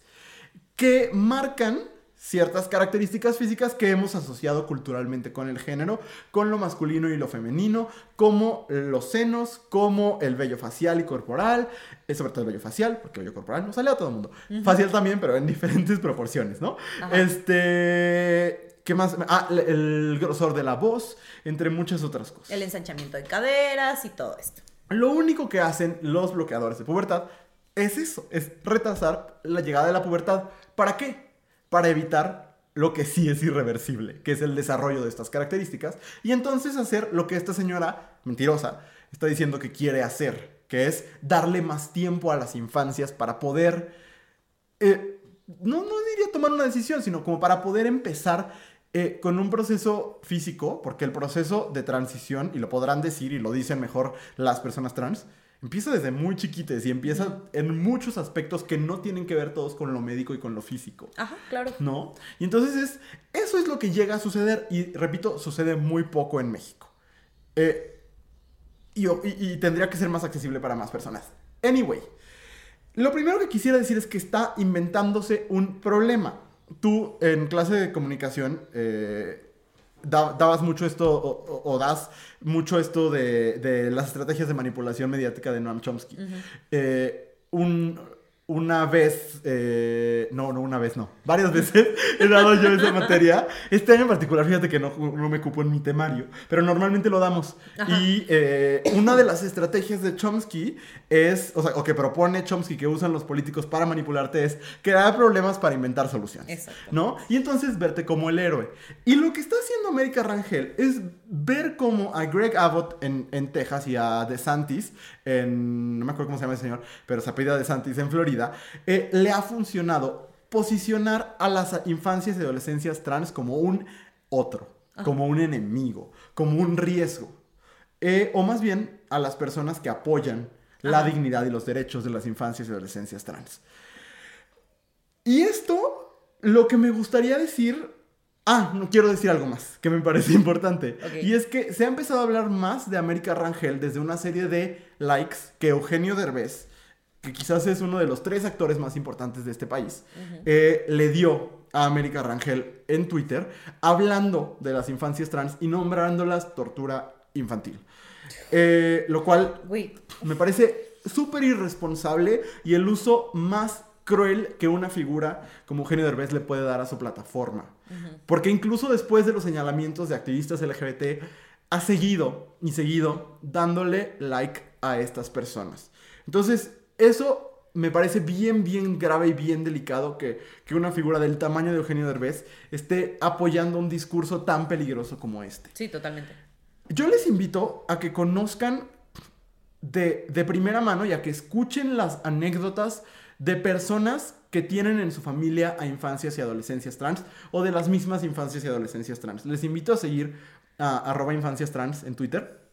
Speaker 1: que marcan ciertas características físicas que hemos asociado culturalmente con el género, con lo masculino y lo femenino, como los senos, como el vello facial y corporal, eh, sobre todo el vello facial, porque el vello corporal no sale a todo el mundo. Facial también, pero en diferentes proporciones, ¿no?
Speaker 2: Ajá.
Speaker 1: Este... ¿Qué más? Ah, el- el grosor de la voz, entre muchas otras cosas.
Speaker 2: El ensanchamiento de caderas y todo esto.
Speaker 1: Lo único que hacen los bloqueadores de pubertad es eso, es retrasar la llegada de la pubertad. ¿Para qué? Para evitar lo que sí es irreversible, que es el desarrollo de estas características, y entonces hacer lo que esta señora mentirosa está diciendo que quiere hacer, que es darle más tiempo a las infancias para poder, eh, no, no diría tomar una decisión, sino como para poder empezar eh, con un proceso físico, porque el proceso de transición, y lo podrán decir y lo dicen mejor las personas trans, empieza desde muy chiquites y empieza en muchos aspectos que no tienen que ver todos con lo médico y con lo físico.
Speaker 2: Ajá, claro.
Speaker 1: ¿No? Y entonces es, eso es lo que llega a suceder y repito, sucede muy poco en México. Eh, y, y- y tendría que ser más accesible para más personas. Anyway, lo primero que quisiera decir es que está inventándose un problema. Tú en clase de comunicación eh, da- dabas mucho esto o, o- o das mucho esto de, de las estrategias de manipulación mediática de Noam Chomsky. Eh, un- una vez, eh, no, no una vez, no, varias veces he dado yo esa materia. Este año en particular, fíjate que no, no me cupo en mi temario, pero normalmente lo damos.
Speaker 2: Ajá.
Speaker 1: Y eh, una de las estrategias de Chomsky es, o sea, o que propone Chomsky que usan los políticos para manipularte es crear problemas para inventar soluciones.
Speaker 2: Exacto.
Speaker 1: ¿No? Y entonces verte como el héroe. Y lo que está haciendo América Rangel es ver cómo a Greg Abbott en, en Texas y a DeSantis en, no me acuerdo cómo se llama ese señor, pero se apellida DeSantis en Florida, eh, le ha funcionado posicionar a las infancias y adolescencias trans como un otro, como un enemigo, como un riesgo. Eh, o más bien a las personas que apoyan la
Speaker 2: Ajá.
Speaker 1: dignidad y los derechos de las infancias y adolescencias trans. Y esto, lo que me gustaría decir... Ah, no quiero decir algo más, que me parece importante. Y es que se ha empezado a hablar más de América Rangel desde una serie de likes que Eugenio Derbez, que quizás es uno de los tres actores más importantes de este país, eh, le dio a América Rangel en Twitter, hablando de las infancias trans y nombrándolas tortura infantil. Eh, lo cual me parece súper irresponsable y el uso más cruel que una figura como Eugenio Derbez le puede dar a su plataforma. Porque incluso después de los señalamientos de activistas LGBT, ha seguido y seguido dándole like a estas personas. Entonces, eso me parece bien, bien grave y bien delicado que, que, una figura del tamaño de Eugenio Derbez esté apoyando un discurso tan peligroso como este.
Speaker 2: Sí, totalmente.
Speaker 1: Yo les invito a que conozcan de, de primera mano y a que escuchen las anécdotas de personas que tienen en su familia a infancias y adolescencias trans o de las mismas infancias y adolescencias trans. Les invito a seguir a infancias trans en Twitter.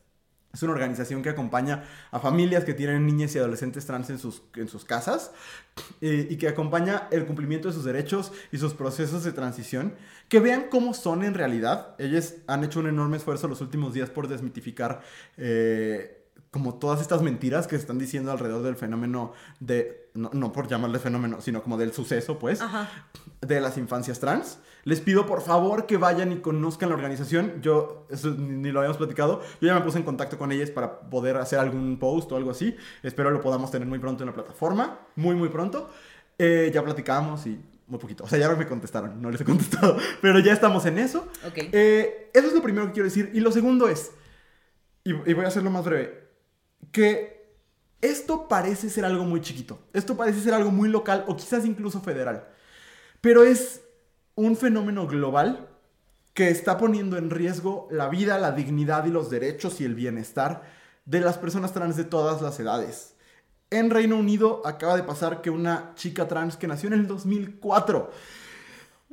Speaker 1: Es una organización que acompaña a familias que tienen niñas y adolescentes trans en sus, en sus casas eh, y que acompaña el cumplimiento de sus derechos y sus procesos de transición. Que vean cómo son en realidad. Ellos han hecho un enorme esfuerzo los últimos días por desmitificar eh, como todas estas mentiras que se están diciendo alrededor del fenómeno de, no, por llamarle fenómeno, sino como del suceso, pues, de las infancias trans. Les pido por favor que vayan y conozcan la organización. Yo, eso ni, lo habíamos platicado, yo ya me puse en contacto con ellas para poder hacer algún post o algo así. Espero lo podamos tener muy pronto en la plataforma, muy, muy pronto. Eh, ya platicamos y muy poquito. O sea, ya no me contestaron, no les he contestado, pero ya estamos en eso. Eh, eso es lo primero que quiero decir. Y lo segundo es, y, y voy a hacerlo más breve que esto parece ser algo muy chiquito, esto parece ser algo muy local o quizás incluso federal, pero es un fenómeno global que está poniendo en riesgo la vida, la dignidad y los derechos y el bienestar de las personas trans de todas las edades. En Reino Unido acaba de pasar que una chica trans que nació en el 2004,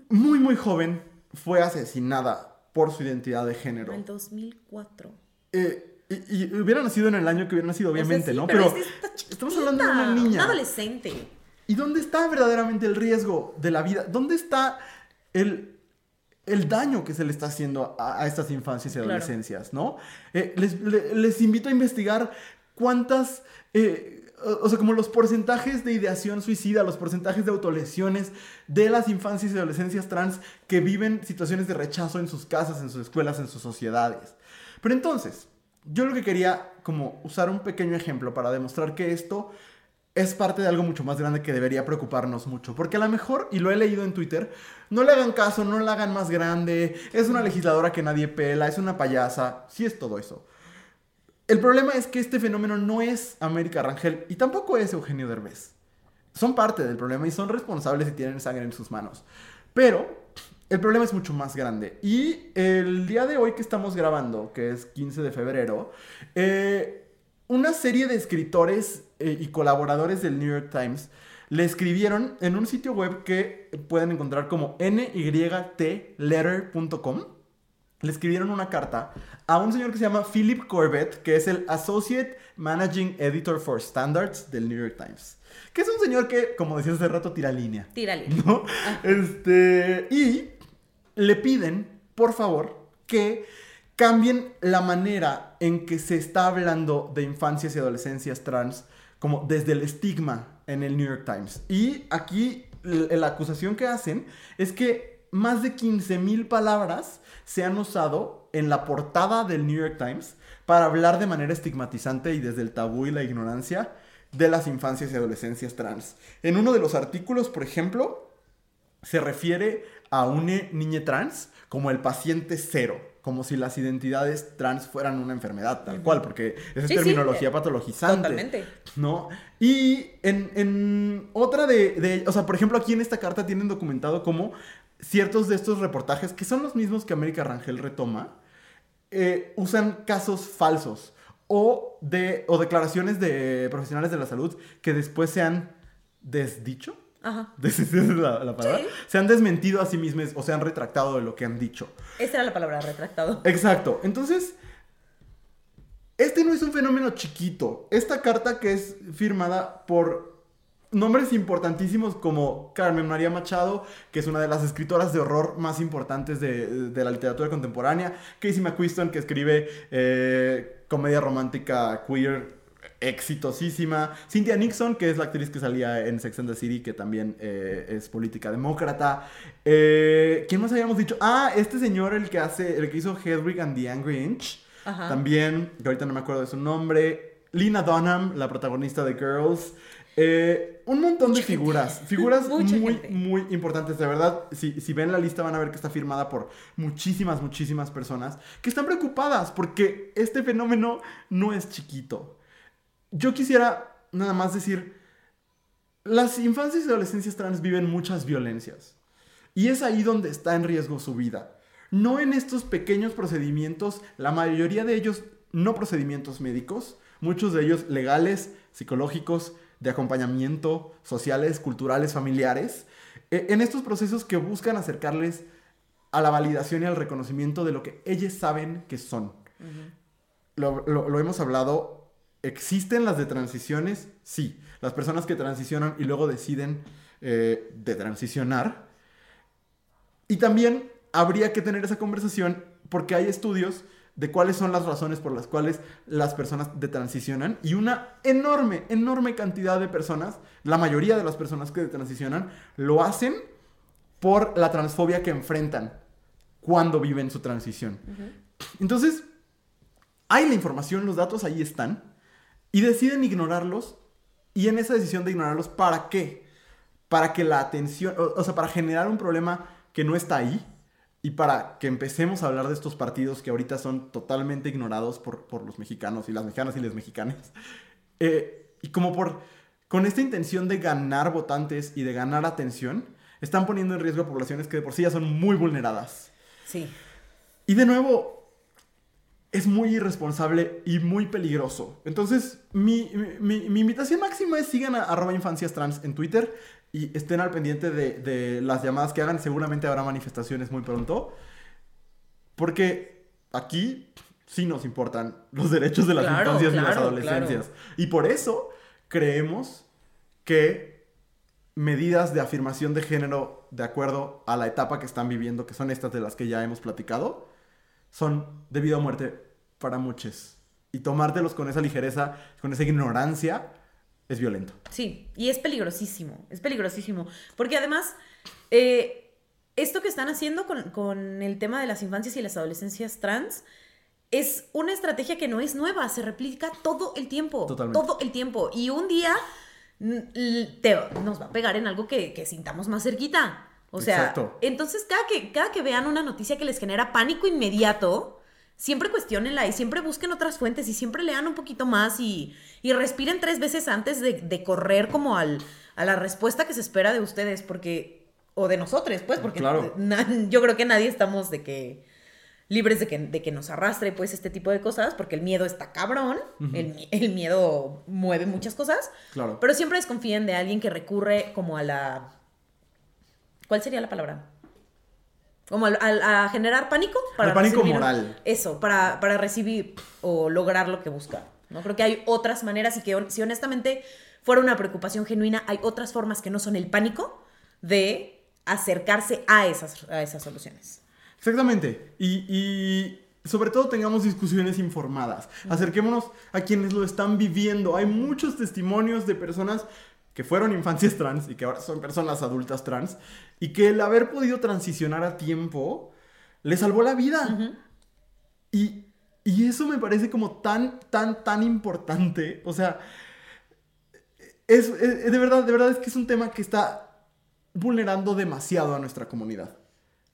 Speaker 1: muy muy joven, fue asesinada por su identidad de género.
Speaker 2: En el 2004.
Speaker 1: Eh, y, hubiera nacido en el año que hubiera nacido, obviamente, ¿no? Pero, estamos hablando de una niña.
Speaker 2: Un adolescente.
Speaker 1: ¿Y dónde está verdaderamente el riesgo de la vida? ¿Dónde está el, el daño que se le está haciendo a, estas infancias y adolescencias, ¿no? Eh, les, invito a investigar cuántas... Eh, o sea, como los porcentajes de ideación suicida, los porcentajes de autolesiones de las infancias y adolescencias trans que viven situaciones de rechazo en sus casas, en sus escuelas, en sus sociedades. Pero entonces, yo lo que quería como usar un pequeño ejemplo para demostrar que esto es parte de algo mucho más grande que debería preocuparnos mucho. Porque a lo mejor, y lo he leído en Twitter, no le hagan caso, no la hagan más grande, es una legisladora que nadie pela, es una payasa, sí es todo eso. El problema es que este fenómeno no es América Rangel y tampoco es Eugenio Derbez. Son parte del problema y son responsables y tienen sangre en sus manos. Pero el problema es mucho más grande. Y el día de hoy que estamos grabando, que es 15 de febrero, eh, una serie de escritores eh, y colaboradores del New York Times le escribieron en un sitio web que pueden encontrar como nytletter.com. Le escribieron una carta a un señor que se llama Philip Corbett, que es el Associate Managing Editor for Standards del New York Times. Que es un señor que, como decías hace rato, tira línea.
Speaker 2: Tira línea.
Speaker 1: ¿no? Este, y le piden, por favor, que cambien la manera en que se está hablando de infancias y adolescencias trans, como desde el estigma en el New York Times. Y aquí la acusación que hacen es que más de 15 mil palabras se han usado en la portada del New York Times para hablar de manera estigmatizante y desde el tabú y la ignorancia de las infancias y adolescencias trans. En uno de los artículos, por ejemplo, se refiere a una niña trans como el paciente cero, como si las identidades trans fueran una enfermedad, tal cual, porque esa es terminología eh, patologizante. Totalmente. ¿No? Y en, otra de, o sea, por ejemplo, aquí en esta carta tienen documentado cómo ciertos de estos reportajes, que son los mismos que América Rangel retoma, eh, usan casos falsos o, de, o declaraciones de profesionales de la salud que después se han desdicho Ajá. la, la palabra. Se han desmentido a sí mismos o se han retractado de lo que han dicho.
Speaker 2: Esa era la palabra, retractado.
Speaker 1: Exacto. Entonces, este no es un fenómeno chiquito. Esta carta que es firmada por nombres importantísimos como Carmen María Machado, que es una de las escritoras de horror más importantes de, la literatura contemporánea, Casey McQuiston, que escribe eh, comedia romántica queer exitosísima. Cynthia Nixon, que es la actriz que salía en Sex and the City, que también eh, es política demócrata. Eh, ¿Quién más habíamos dicho? Ah, este señor, el que hace, el que hizo Hedwig and the Angry Inch. También, que ahorita no me acuerdo de su nombre. Lina Dunham, la protagonista de Girls. Eh, un montón
Speaker 2: Mucha
Speaker 1: de
Speaker 2: gente.
Speaker 1: figuras, figuras
Speaker 2: Mucha
Speaker 1: muy,
Speaker 2: gente.
Speaker 1: muy importantes. De verdad, si, si ven la lista van a ver que está firmada por muchísimas, muchísimas personas que están preocupadas porque este fenómeno no es chiquito. Yo quisiera nada más decir, las infancias y adolescencias trans viven muchas violencias. Y es ahí donde está en riesgo su vida. No en estos pequeños procedimientos, la mayoría de ellos no procedimientos médicos, muchos de ellos legales, psicológicos, de acompañamiento, sociales, culturales, familiares, eh, en estos procesos que buscan acercarles a la validación y al reconocimiento de lo que ellos saben que son. Lo, lo- lo hemos hablado, ¿existen las de transiciones? Sí, las personas que transicionan y luego deciden eh, de transicionar. Y también habría que tener esa conversación porque hay estudios de cuáles son las razones por las cuales las personas detransicionan y una enorme, enorme cantidad de personas, la mayoría de las personas que detransicionan, lo hacen por la transfobia que enfrentan cuando viven su transición. Entonces, hay la información, los datos ahí están, y deciden ignorarlos, y en esa decisión de ignorarlos, ¿para qué? Para que la atención, o, o sea, para generar un problema que no está ahí, y para que empecemos a hablar de estos partidos que ahorita son totalmente ignorados por, por los mexicanos y las mexicanas y las mexicanas. Eh, y como por, con esta intención de ganar votantes y de ganar atención, están poniendo en riesgo a poblaciones que de por sí ya son muy vulneradas.
Speaker 2: Sí.
Speaker 1: Y de nuevo, es muy irresponsable y muy peligroso. Entonces, mi, mi- mi invitación máxima es sigan a arroba infancias trans en Twitter y estén al pendiente de, de las llamadas que hagan. Seguramente habrá manifestaciones muy pronto. Porque aquí sí nos importan los derechos de las
Speaker 2: Claro,
Speaker 1: infancias y las
Speaker 2: claro,
Speaker 1: adolescencias. Y por eso creemos que medidas de afirmación de género de acuerdo a la etapa que están viviendo, que son estas de las que ya hemos platicado, son de vida o muerte para muchos. Y tomártelos con esa ligereza, con esa ignorancia, es violento.
Speaker 2: Sí, y es peligrosísimo, es peligrosísimo. Porque además, eh, esto que están haciendo con, con el tema de las infancias y las adolescencias trans es una estrategia que no es nueva, se replica todo el tiempo.
Speaker 1: Totalmente.
Speaker 2: Todo el tiempo. Y un día te- nos va a pegar en algo que, que sintamos más cerquita. O sea,
Speaker 1: Exacto.
Speaker 2: entonces cada que, cada que vean una noticia que les genera pánico inmediato, siempre cuestionenla y siempre busquen otras fuentes y siempre lean un poquito más y, y respiren tres veces antes de, de correr como al, a la respuesta que se espera de ustedes, porque, o de nosotros, pues, porque
Speaker 1: Claro.
Speaker 2: na- yo creo que nadie estamos de que libres de que, de que nos arrastre pues este tipo de cosas, porque el miedo está cabrón, el, el miedo mueve muchas cosas,
Speaker 1: Claro.
Speaker 2: pero siempre desconfíen de alguien que recurre como a la... ¿Cuál sería la palabra? Como al- al- a, generar pánico.
Speaker 1: Al pánico
Speaker 2: recibir-
Speaker 1: moral.
Speaker 2: Eso, para, para recibir o lograr lo que busca. ¿no? Creo que hay otras maneras y que si honestamente fuera una preocupación genuina, hay otras formas que no son el pánico de acercarse a esas, a esas soluciones.
Speaker 1: Exactamente. Y, y sobre todo tengamos discusiones informadas. Acerquémonos a quienes lo están viviendo. Hay muchos testimonios de personas que fueron infancias trans y que ahora son personas adultas trans y que el haber podido transicionar a tiempo les salvó la vida. y, y eso me parece como tan, tan, tan importante. O sea, es, es- de verdad, de verdad es que es un tema que está vulnerando demasiado a nuestra comunidad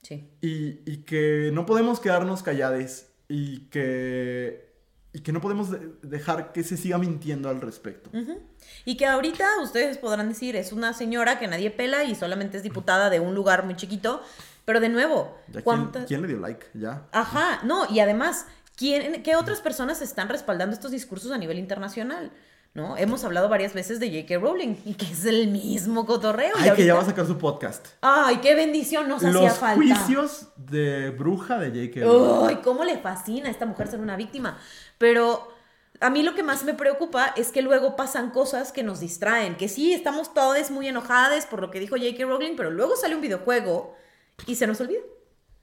Speaker 2: Sí.
Speaker 1: y, y que no podemos quedarnos callades y que, y que no podemos de- dejar que se siga mintiendo al respecto.
Speaker 2: Y que ahorita ustedes podrán decir, es una señora que nadie pela y solamente es diputada de un lugar muy chiquito. Pero de nuevo,
Speaker 1: Ya, ¿quién,
Speaker 2: ¿cuántas...
Speaker 1: quién le dio like? Ya.
Speaker 2: Ajá, no, y además, ¿quién, ¿qué otras personas están respaldando estos discursos a nivel internacional? ¿No? Hemos hablado varias veces de J.K. Rowling y que es el mismo cotorreo. y
Speaker 1: Ay, que ya va a sacar su podcast.
Speaker 2: Ay, qué bendición nos hacía
Speaker 1: Los
Speaker 2: falta.
Speaker 1: juicios de bruja de J.K. Rowling.
Speaker 2: Ay, cómo le fascina a esta mujer ser una víctima. Pero a mí lo que más me preocupa es que luego pasan cosas que nos distraen. Que sí, estamos todos muy enojadas por lo que dijo J.K. Rowling, pero luego sale un videojuego y se nos olvida.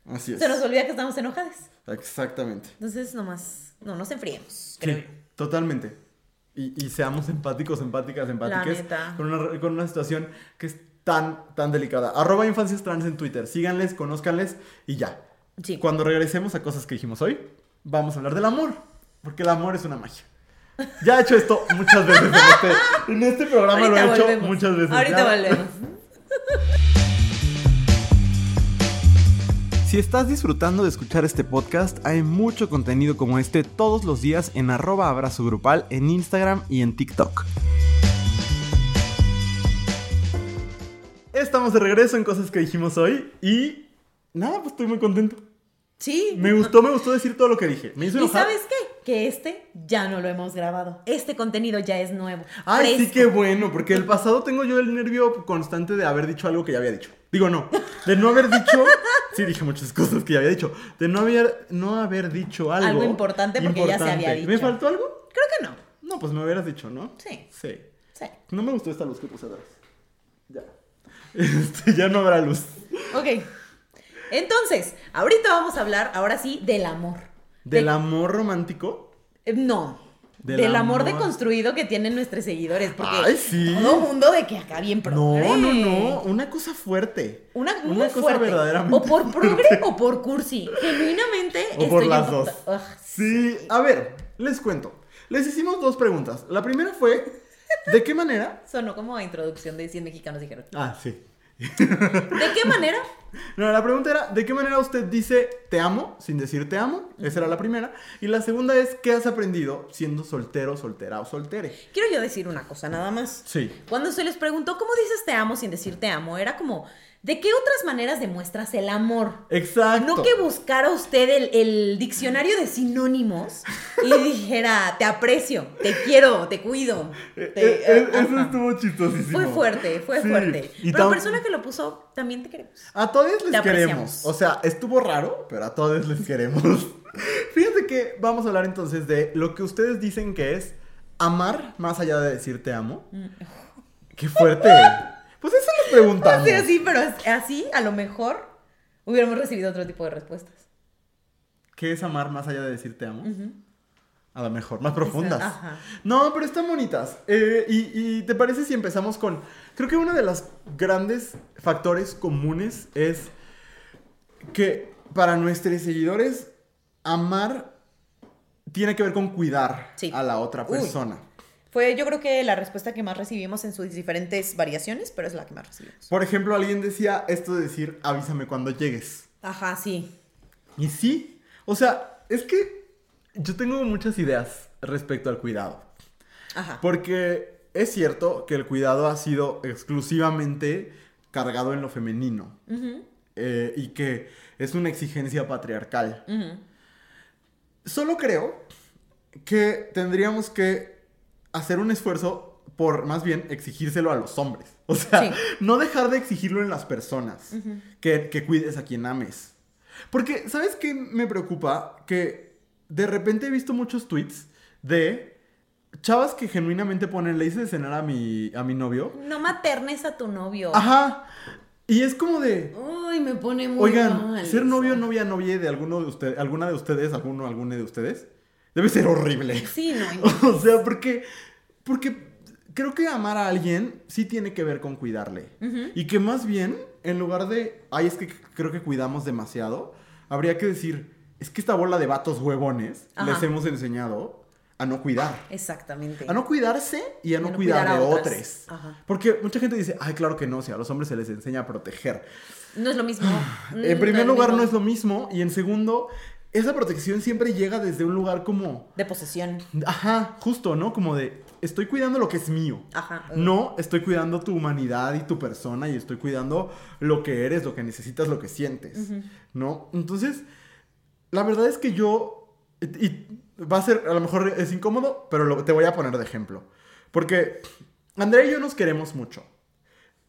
Speaker 1: Así es.
Speaker 2: Se nos olvida que estamos enojadas.
Speaker 1: Exactamente.
Speaker 2: Entonces, nomás, no nos enfriemos.
Speaker 1: Sí, totalmente. Y, y seamos empáticos, empáticas, empáticas con una, con una situación que es tan, tan delicada. Arroba infancias trans en Twitter. Síganles, conózcanles y ya.
Speaker 2: Sí.
Speaker 1: Cuando regresemos a cosas que dijimos hoy, vamos a hablar del amor. Porque el amor es una magia. Ya he hecho esto muchas veces en este, en este programa, lo he
Speaker 2: Ahorita
Speaker 1: hecho
Speaker 2: volvemos.
Speaker 1: muchas veces.
Speaker 2: Ahorita
Speaker 1: Ya-
Speaker 2: volvemos.
Speaker 1: Si estás disfrutando de escuchar este podcast, hay mucho contenido como este todos los días en arroba abrazo grupal en Instagram y en TikTok. Estamos de regreso en cosas que dijimos hoy y nada, pues estoy muy contento.
Speaker 2: Sí.
Speaker 1: Me gustó, me gustó decir todo lo que dije. Me hizo
Speaker 2: ¿Y
Speaker 1: enojar.
Speaker 2: sabes qué? Que este ya no lo hemos grabado. Este contenido ya es nuevo.
Speaker 1: Ay, sí, qué bueno, porque el pasado tengo yo el nervio constante de haber dicho algo que ya había dicho. Digo, no, de no haber dicho, sí dije muchas cosas que ya había dicho, de no haber, no haber dicho algo.
Speaker 2: Algo importante porque ya se había
Speaker 1: importante. ¿Me
Speaker 2: dicho.
Speaker 1: faltó algo?
Speaker 2: Creo que no.
Speaker 1: No, pues me hubieras dicho, ¿no?
Speaker 2: Sí.
Speaker 1: Sí.
Speaker 2: Sí.
Speaker 1: No me gustó esta luz que puse atrás. Ya. Este, ya no habrá luz.
Speaker 2: Ok. Entonces, ahorita vamos a hablar, ahora sí, del amor.
Speaker 1: Del
Speaker 2: De-
Speaker 1: amor romántico.
Speaker 2: Eh, No.
Speaker 1: Del
Speaker 2: Del, amor,
Speaker 1: amor.
Speaker 2: deconstruido que tienen nuestros seguidores. Porque
Speaker 1: Ay, sí.
Speaker 2: todo mundo de que acá bien progre.
Speaker 1: No, no, no. Una cosa fuerte.
Speaker 2: Una, muy
Speaker 1: Una cosa
Speaker 2: fuerte.
Speaker 1: verdaderamente
Speaker 2: O por progre
Speaker 1: fuerte.
Speaker 2: o por cursi. Genuinamente
Speaker 1: O por
Speaker 2: estoy
Speaker 1: las dos.
Speaker 2: Ugh,
Speaker 1: Sí, a ver, les cuento. Les hicimos dos preguntas. La primera fue, ¿de qué manera?
Speaker 2: Sonó como a introducción de 100 mexicanos dijeron.
Speaker 1: Ah, sí.
Speaker 2: ¿De qué manera?
Speaker 1: No, la pregunta era, ¿de qué manera usted dice te amo sin decir te amo? Esa era la primera. Y la segunda es, ¿qué has aprendido siendo soltero, soltera o soltere?
Speaker 2: Quiero yo decir una cosa nada más.
Speaker 1: Sí.
Speaker 2: Cuando se les preguntó cómo dices te amo sin decir te amo, era como, ¿de qué otras maneras demuestras el amor?
Speaker 1: Exacto.
Speaker 2: No que buscara usted el, el diccionario de sinónimos y dijera, te aprecio, te quiero, te cuido.
Speaker 1: Eh,
Speaker 2: te-
Speaker 1: eh, eh, eso estuvo chistosísimo.
Speaker 2: Fue fuerte, fue
Speaker 1: Sí.
Speaker 2: fuerte.
Speaker 1: Y
Speaker 2: Pero la persona que lo puso, también te queremos.
Speaker 1: A todos les queremos. O sea, estuvo raro, pero a todos les queremos. Fíjense que vamos a hablar entonces de lo que ustedes dicen que es amar más allá de decir te amo.
Speaker 2: Mm.
Speaker 1: Qué fuerte. Pues eso nos preguntamos.
Speaker 2: Sí, así, pero as- así a lo mejor hubiéramos recibido otro tipo de respuestas.
Speaker 1: ¿Qué es amar más allá de decir te amo? A lo mejor, más profundas.
Speaker 2: Ajá.
Speaker 1: No, pero están bonitas. Eh, y, y te parece si empezamos con... Creo que uno de los grandes factores comunes es que para nuestros seguidores, amar tiene que ver con cuidar
Speaker 2: Sí.
Speaker 1: a la otra
Speaker 2: Uy. Fue yo creo que la respuesta que más recibimos en sus diferentes variaciones, pero es la que más recibimos.
Speaker 1: Por ejemplo, alguien decía esto de decir avísame cuando llegues.
Speaker 2: Ajá, sí.
Speaker 1: Y sí, o sea, es que yo tengo muchas ideas respecto al cuidado.
Speaker 2: Ajá.
Speaker 1: Porque es cierto que el cuidado ha sido exclusivamente cargado en lo femenino eh, y que es una exigencia patriarcal.
Speaker 2: ujú.
Speaker 1: Solo creo que tendríamos que hacer un esfuerzo por más bien exigírselo a los hombres. O sea,
Speaker 2: Sí.
Speaker 1: no dejar de exigirlo en las personas. Que, que cuides a quien ames. Porque, ¿sabes qué me preocupa? Que de repente he visto muchos tweets de chavas que genuinamente ponen, le hice de cenar a mi, a mi novio.
Speaker 2: No maternes a tu novio.
Speaker 1: Ajá. Y es como de,
Speaker 2: Uy, me pone muy
Speaker 1: oigan,
Speaker 2: mal
Speaker 1: ser novio, novia, novia de alguno de ustedes, alguna de ustedes, alguno, alguna de ustedes, debe ser horrible.
Speaker 2: Sí, no.
Speaker 1: o sea, porque, porque creo que amar a alguien sí tiene que ver con cuidarle. Y que más bien, en lugar de, ay, es que creo que cuidamos demasiado, habría que decir, es que esta bola de vatos huevones
Speaker 2: Ajá.
Speaker 1: les hemos enseñado a no cuidar.
Speaker 2: Exactamente.
Speaker 1: A no cuidarse y a no,
Speaker 2: Y no
Speaker 1: cuidar,
Speaker 2: cuidar a
Speaker 1: otros. Porque mucha gente dice, ay, claro que no, si a los hombres se les enseña a proteger.
Speaker 2: No es lo mismo.
Speaker 1: En
Speaker 2: Mm,
Speaker 1: primer lugar,
Speaker 2: mismo.
Speaker 1: no es lo mismo. Y en segundo, esa protección siempre llega desde un lugar como,
Speaker 2: De posesión.
Speaker 1: ajá, justo, ¿no? Como de, estoy cuidando lo que es mío.
Speaker 2: Ajá.
Speaker 1: No, estoy cuidando tu humanidad y tu persona y estoy cuidando lo que eres, lo que necesitas, lo que sientes. ¿no? Entonces, la verdad es que yo, y y va a ser, a lo mejor es incómodo, pero lo- te voy a poner de ejemplo. Porque Andrea y yo nos queremos mucho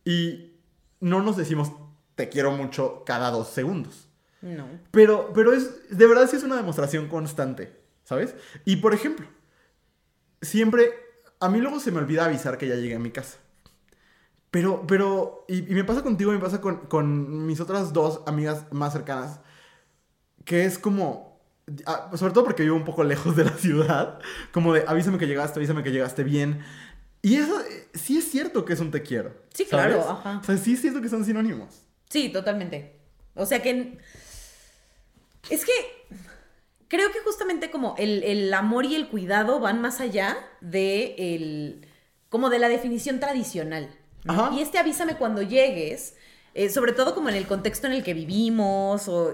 Speaker 1: y no nos decimos te quiero mucho cada dos segundos.
Speaker 2: No.
Speaker 1: Pero, pero es, de verdad sí es una demostración constante, ¿sabes? Y por ejemplo, siempre, a mí luego se me olvida avisar que ya llegué a mi casa. Pero, pero, y, y me pasa contigo, me pasa con, con mis otras dos amigas más cercanas, que es como, sobre todo porque vivo un poco lejos de la ciudad, como de avísame que llegaste, avísame que llegaste bien. Y eso eh, sí es cierto que es un te quiero.
Speaker 2: Sí,
Speaker 1: ¿sabes?
Speaker 2: claro, ajá.
Speaker 1: O sea, sí es cierto que son sinónimos.
Speaker 2: Sí, totalmente. O sea que. Es que. creo que justamente como el, el amor y el cuidado van más allá de el, como de la definición tradicional. Y este avísame cuando llegues, eh, sobre todo como en el contexto en el que vivimos, o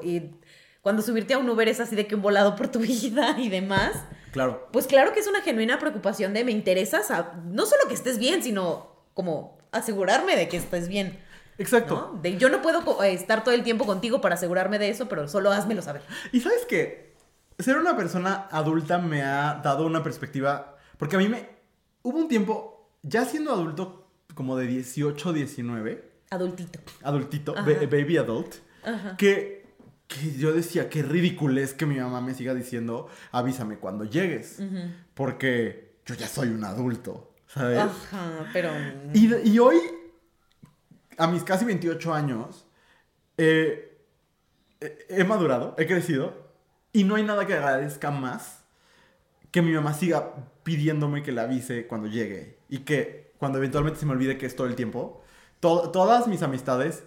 Speaker 2: cuando subirte a un Uber es así de que un volado por tu vida y demás.
Speaker 1: Claro.
Speaker 2: Pues claro que es una genuina preocupación de me interesa sab- no solo que estés bien, sino como asegurarme de que estés bien.
Speaker 1: Exacto.
Speaker 2: ¿no? De yo no puedo estar todo el tiempo contigo para asegurarme de eso, pero solo házmelo saber.
Speaker 1: Y sabes que ser una persona adulta me ha dado una perspectiva, porque a mí me... Hubo un tiempo, ya siendo adulto, como de 18, 19,
Speaker 2: Adultito.
Speaker 1: adultito, ba- baby adult,
Speaker 2: Ajá.
Speaker 1: que, que yo decía, qué ridículo es que mi mamá me siga diciendo, avísame cuando llegues, porque yo ya soy un adulto, ¿sabes?
Speaker 2: Ajá, pero.
Speaker 1: Y hoy, a mis casi 28 años, eh, eh, he madurado, he crecido, y no hay nada que agradezca más que mi mamá siga pidiéndome que la avise cuando llegue y que cuando eventualmente se me olvide que es todo el tiempo. to- todas mis amistades,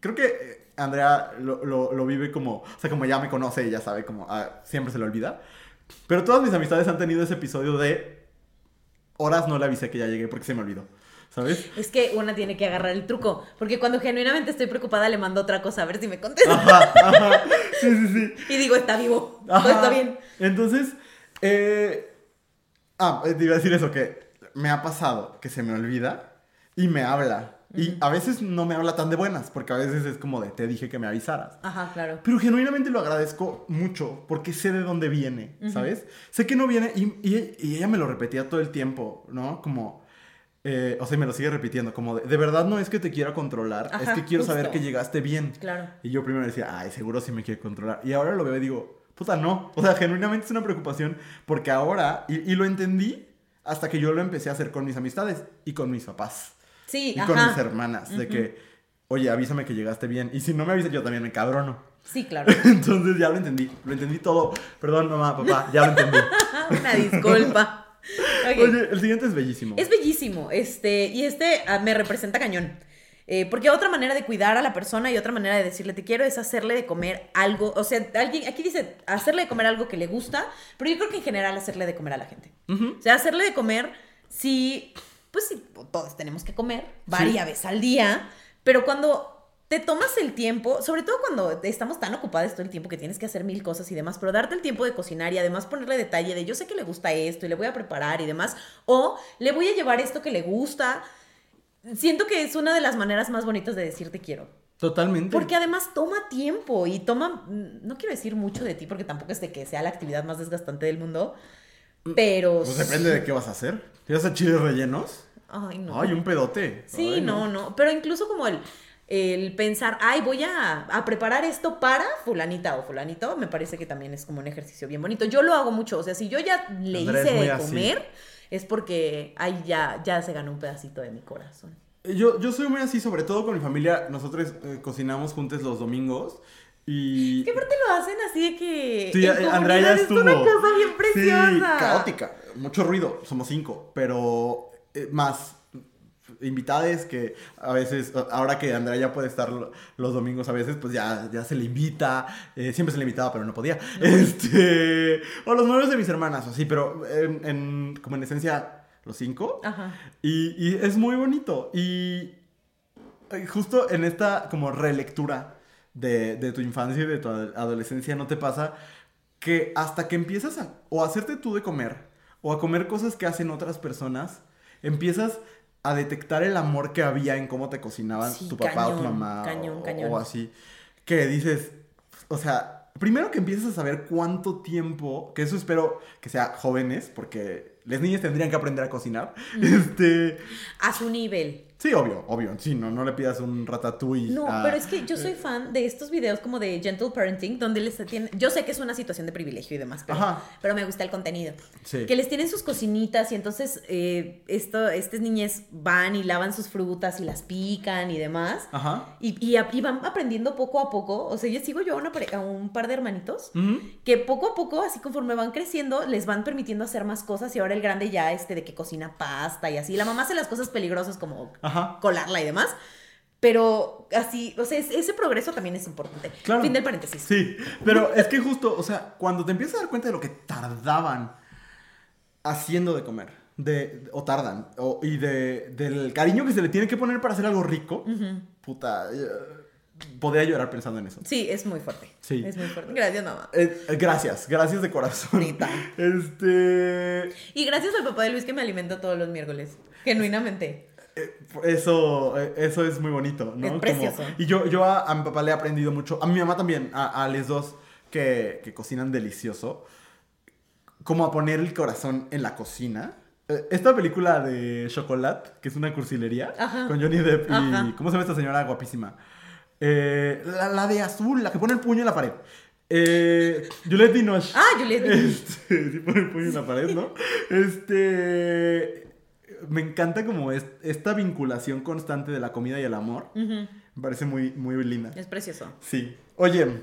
Speaker 1: creo que eh, Andrea lo, lo- lo vive como, o sea, como ya me conoce, ella sabe como ah, siempre se le olvida. Pero todas mis amistades han tenido ese episodio de horas no le avisé que ya llegué porque se me olvidó. ¿Sabes?
Speaker 2: Es que una tiene que agarrar el truco. Porque cuando genuinamente estoy preocupada, le mando otra cosa a ver si me contesta.
Speaker 1: Ajá, ajá. Sí, sí, sí.
Speaker 2: Y digo, está vivo. Todo
Speaker 1: Ajá.
Speaker 2: está bien.
Speaker 1: Entonces, eh, ah, eh, te iba a decir eso, que me ha pasado que se me olvida y me habla. Y a veces no me habla tan de buenas, porque a veces es como de, te dije que me avisaras.
Speaker 2: Ajá, claro.
Speaker 1: Pero genuinamente lo agradezco mucho porque sé de dónde viene, ¿sabes? Sé que no viene y, y- y ella me lo repetía todo el tiempo, ¿no? Como, eh, o sea, y me lo sigue repitiendo, como de, de verdad no es que te quiera controlar, es que quiero saber que llegaste bien.
Speaker 2: Claro.
Speaker 1: Y yo primero decía, ay, seguro sí me quiere controlar. Y ahora lo veo y digo, puta, no. O sea, genuinamente es una preocupación porque ahora, y, y lo entendí hasta que yo lo empecé a hacer con mis amistades y con mis papás
Speaker 2: Sí,
Speaker 1: y
Speaker 2: ajá.
Speaker 1: con mis hermanas, de que, oye, avísame que llegaste bien. Y si no me avisas, yo también me cabrono.
Speaker 2: Sí, claro.
Speaker 1: Entonces ya lo entendí, lo entendí todo. Perdón, mamá, papá, ya lo entendí.
Speaker 2: Una disculpa.
Speaker 1: Oye, el siguiente es bellísimo.
Speaker 2: Es bellísimo, este, y este ah, me representa cañón. Eh, porque otra manera de cuidar a la persona y otra manera de decirle te quiero es hacerle de comer algo. O sea, alguien aquí dice hacerle de comer algo que le gusta, pero yo creo que en general hacerle de comer a la gente. O sea, hacerle de comer, sí, pues sí, todos tenemos que comer varias veces al día, pero cuando te tomas el tiempo, sobre todo cuando estamos tan ocupados todo el tiempo que tienes que hacer mil cosas y demás, pero darte el tiempo de cocinar y además ponerle detalle de yo sé que le gusta esto y le voy a preparar y demás, o le voy a llevar esto que le gusta, siento que es una de las maneras más bonitas de decir te quiero.
Speaker 1: Totalmente.
Speaker 2: Porque además toma tiempo y toma, mm, no quiero decir mucho de ti porque tampoco es de que sea la actividad más desgastante del mundo, pero...
Speaker 1: Pues depende de qué vas a hacer. ¿Te vas a chiles rellenos?
Speaker 2: Ay, no.
Speaker 1: Ay, un pedote.
Speaker 2: Sí,
Speaker 1: Ay,
Speaker 2: no, no. Pero incluso como el, el pensar, ay, voy a, a preparar esto para fulanita o fulanito, me parece que también es como un ejercicio bien bonito. Yo lo hago mucho. O sea, si yo ya le hice de
Speaker 1: así.
Speaker 2: comer, es porque ahí ya, ya se ganó un pedacito de mi corazón.
Speaker 1: Yo, yo soy muy así, sobre todo con mi familia. Nosotros eh, cocinamos juntos los domingos. Y.
Speaker 2: ¿Qué parte lo hacen así de que
Speaker 1: Sí, eh, Andrea ya estuvo.
Speaker 2: es una cosa bien preciosa?
Speaker 1: Sí, caótica. Mucho ruido. Somos cinco. Pero eh, más invitades que a veces, ahora que Andrea ya puede estar lo- los domingos a veces, pues ya, ya se le invita. eh, siempre se le invitaba, pero no podía. Este. O los novios de mis hermanas, o así, pero en, en- como en esencia, los cinco.
Speaker 2: Ajá.
Speaker 1: Y, y es muy bonito. Y justo en esta como relectura de, de tu infancia y de tu ad- adolescencia, ¿no te pasa que hasta que empiezas a o a hacerte tú de comer o a comer cosas que hacen otras personas, empiezas a detectar el amor que había en cómo te cocinaban
Speaker 2: Sí,
Speaker 1: tu papá o tu mamá
Speaker 2: cañón,
Speaker 1: o,
Speaker 2: cañón.
Speaker 1: o así? Que dices, o sea, primero que empiezas a saber cuánto tiempo, que eso espero que sea jóvenes, porque las niñas tendrían que aprender a cocinar. Este,
Speaker 2: A su nivel.
Speaker 1: Sí, obvio, obvio, sí, no, no le pidas un ratatouille.
Speaker 2: No,
Speaker 1: a-
Speaker 2: pero es que yo soy fan de estos videos como de Gentle Parenting, donde les tienen. Yo sé que es una situación de privilegio y demás, pero,
Speaker 1: Ajá.
Speaker 2: pero me gusta el contenido.
Speaker 1: Sí.
Speaker 2: Que les tienen sus cocinitas y entonces eh, esto, estas niñas van y lavan sus frutas y las pican y demás.
Speaker 1: Ajá.
Speaker 2: Y, y, van aprendiendo poco a poco. O sea, yo sigo yo a, una a un par de hermanitos que poco a poco, así conforme van creciendo, les van permitiendo hacer más cosas. Y ahora el grande ya este de que cocina pasta y así. La mamá hace las cosas peligrosas como
Speaker 1: Ajá.
Speaker 2: Colarla y demás. Pero así, o sea, es- ese progreso también es importante.
Speaker 1: Claro.
Speaker 2: Fin del paréntesis.
Speaker 1: Sí, pero es que justo, o sea, cuando te empiezas a dar cuenta de lo que tardaban haciendo de comer, de, o tardan, o- y de, del cariño que se le tiene que poner para hacer algo rico, puta, eh, podría llorar pensando en eso.
Speaker 2: Sí, es muy fuerte.
Speaker 1: Sí.
Speaker 2: Es muy fuerte. Gracias, mamá.
Speaker 1: Eh, eh, gracias, gracias de corazón. Este.
Speaker 2: Y gracias al papá de Luis que me alimenta todos los miércoles. Genuinamente.
Speaker 1: Eh, Eso, eh, eso es muy bonito, ¿no?
Speaker 2: Es
Speaker 1: Como-
Speaker 2: precioso.
Speaker 1: y yo, yo a, a mi papá le he aprendido mucho, a mi mamá también, a, a les dos que, que cocinan delicioso, como a poner el corazón en la cocina. Eh, Esta película de Chocolat, que es una cursilería,
Speaker 2: Ajá.
Speaker 1: con Johnny Depp y...
Speaker 2: Ajá.
Speaker 1: ¿Cómo se llama esta señora guapísima? Eh, la, la de azul, la que pone el puño en la pared. Eh, Juliette Binoche.
Speaker 2: Ah, Juliette Binoche.
Speaker 1: Este, sí pone el puño en la pared, ¿no? Este... Me encanta como es, esta vinculación constante de la comida y el amor. Me parece muy, muy linda.
Speaker 2: Es precioso.
Speaker 1: Sí. Oye,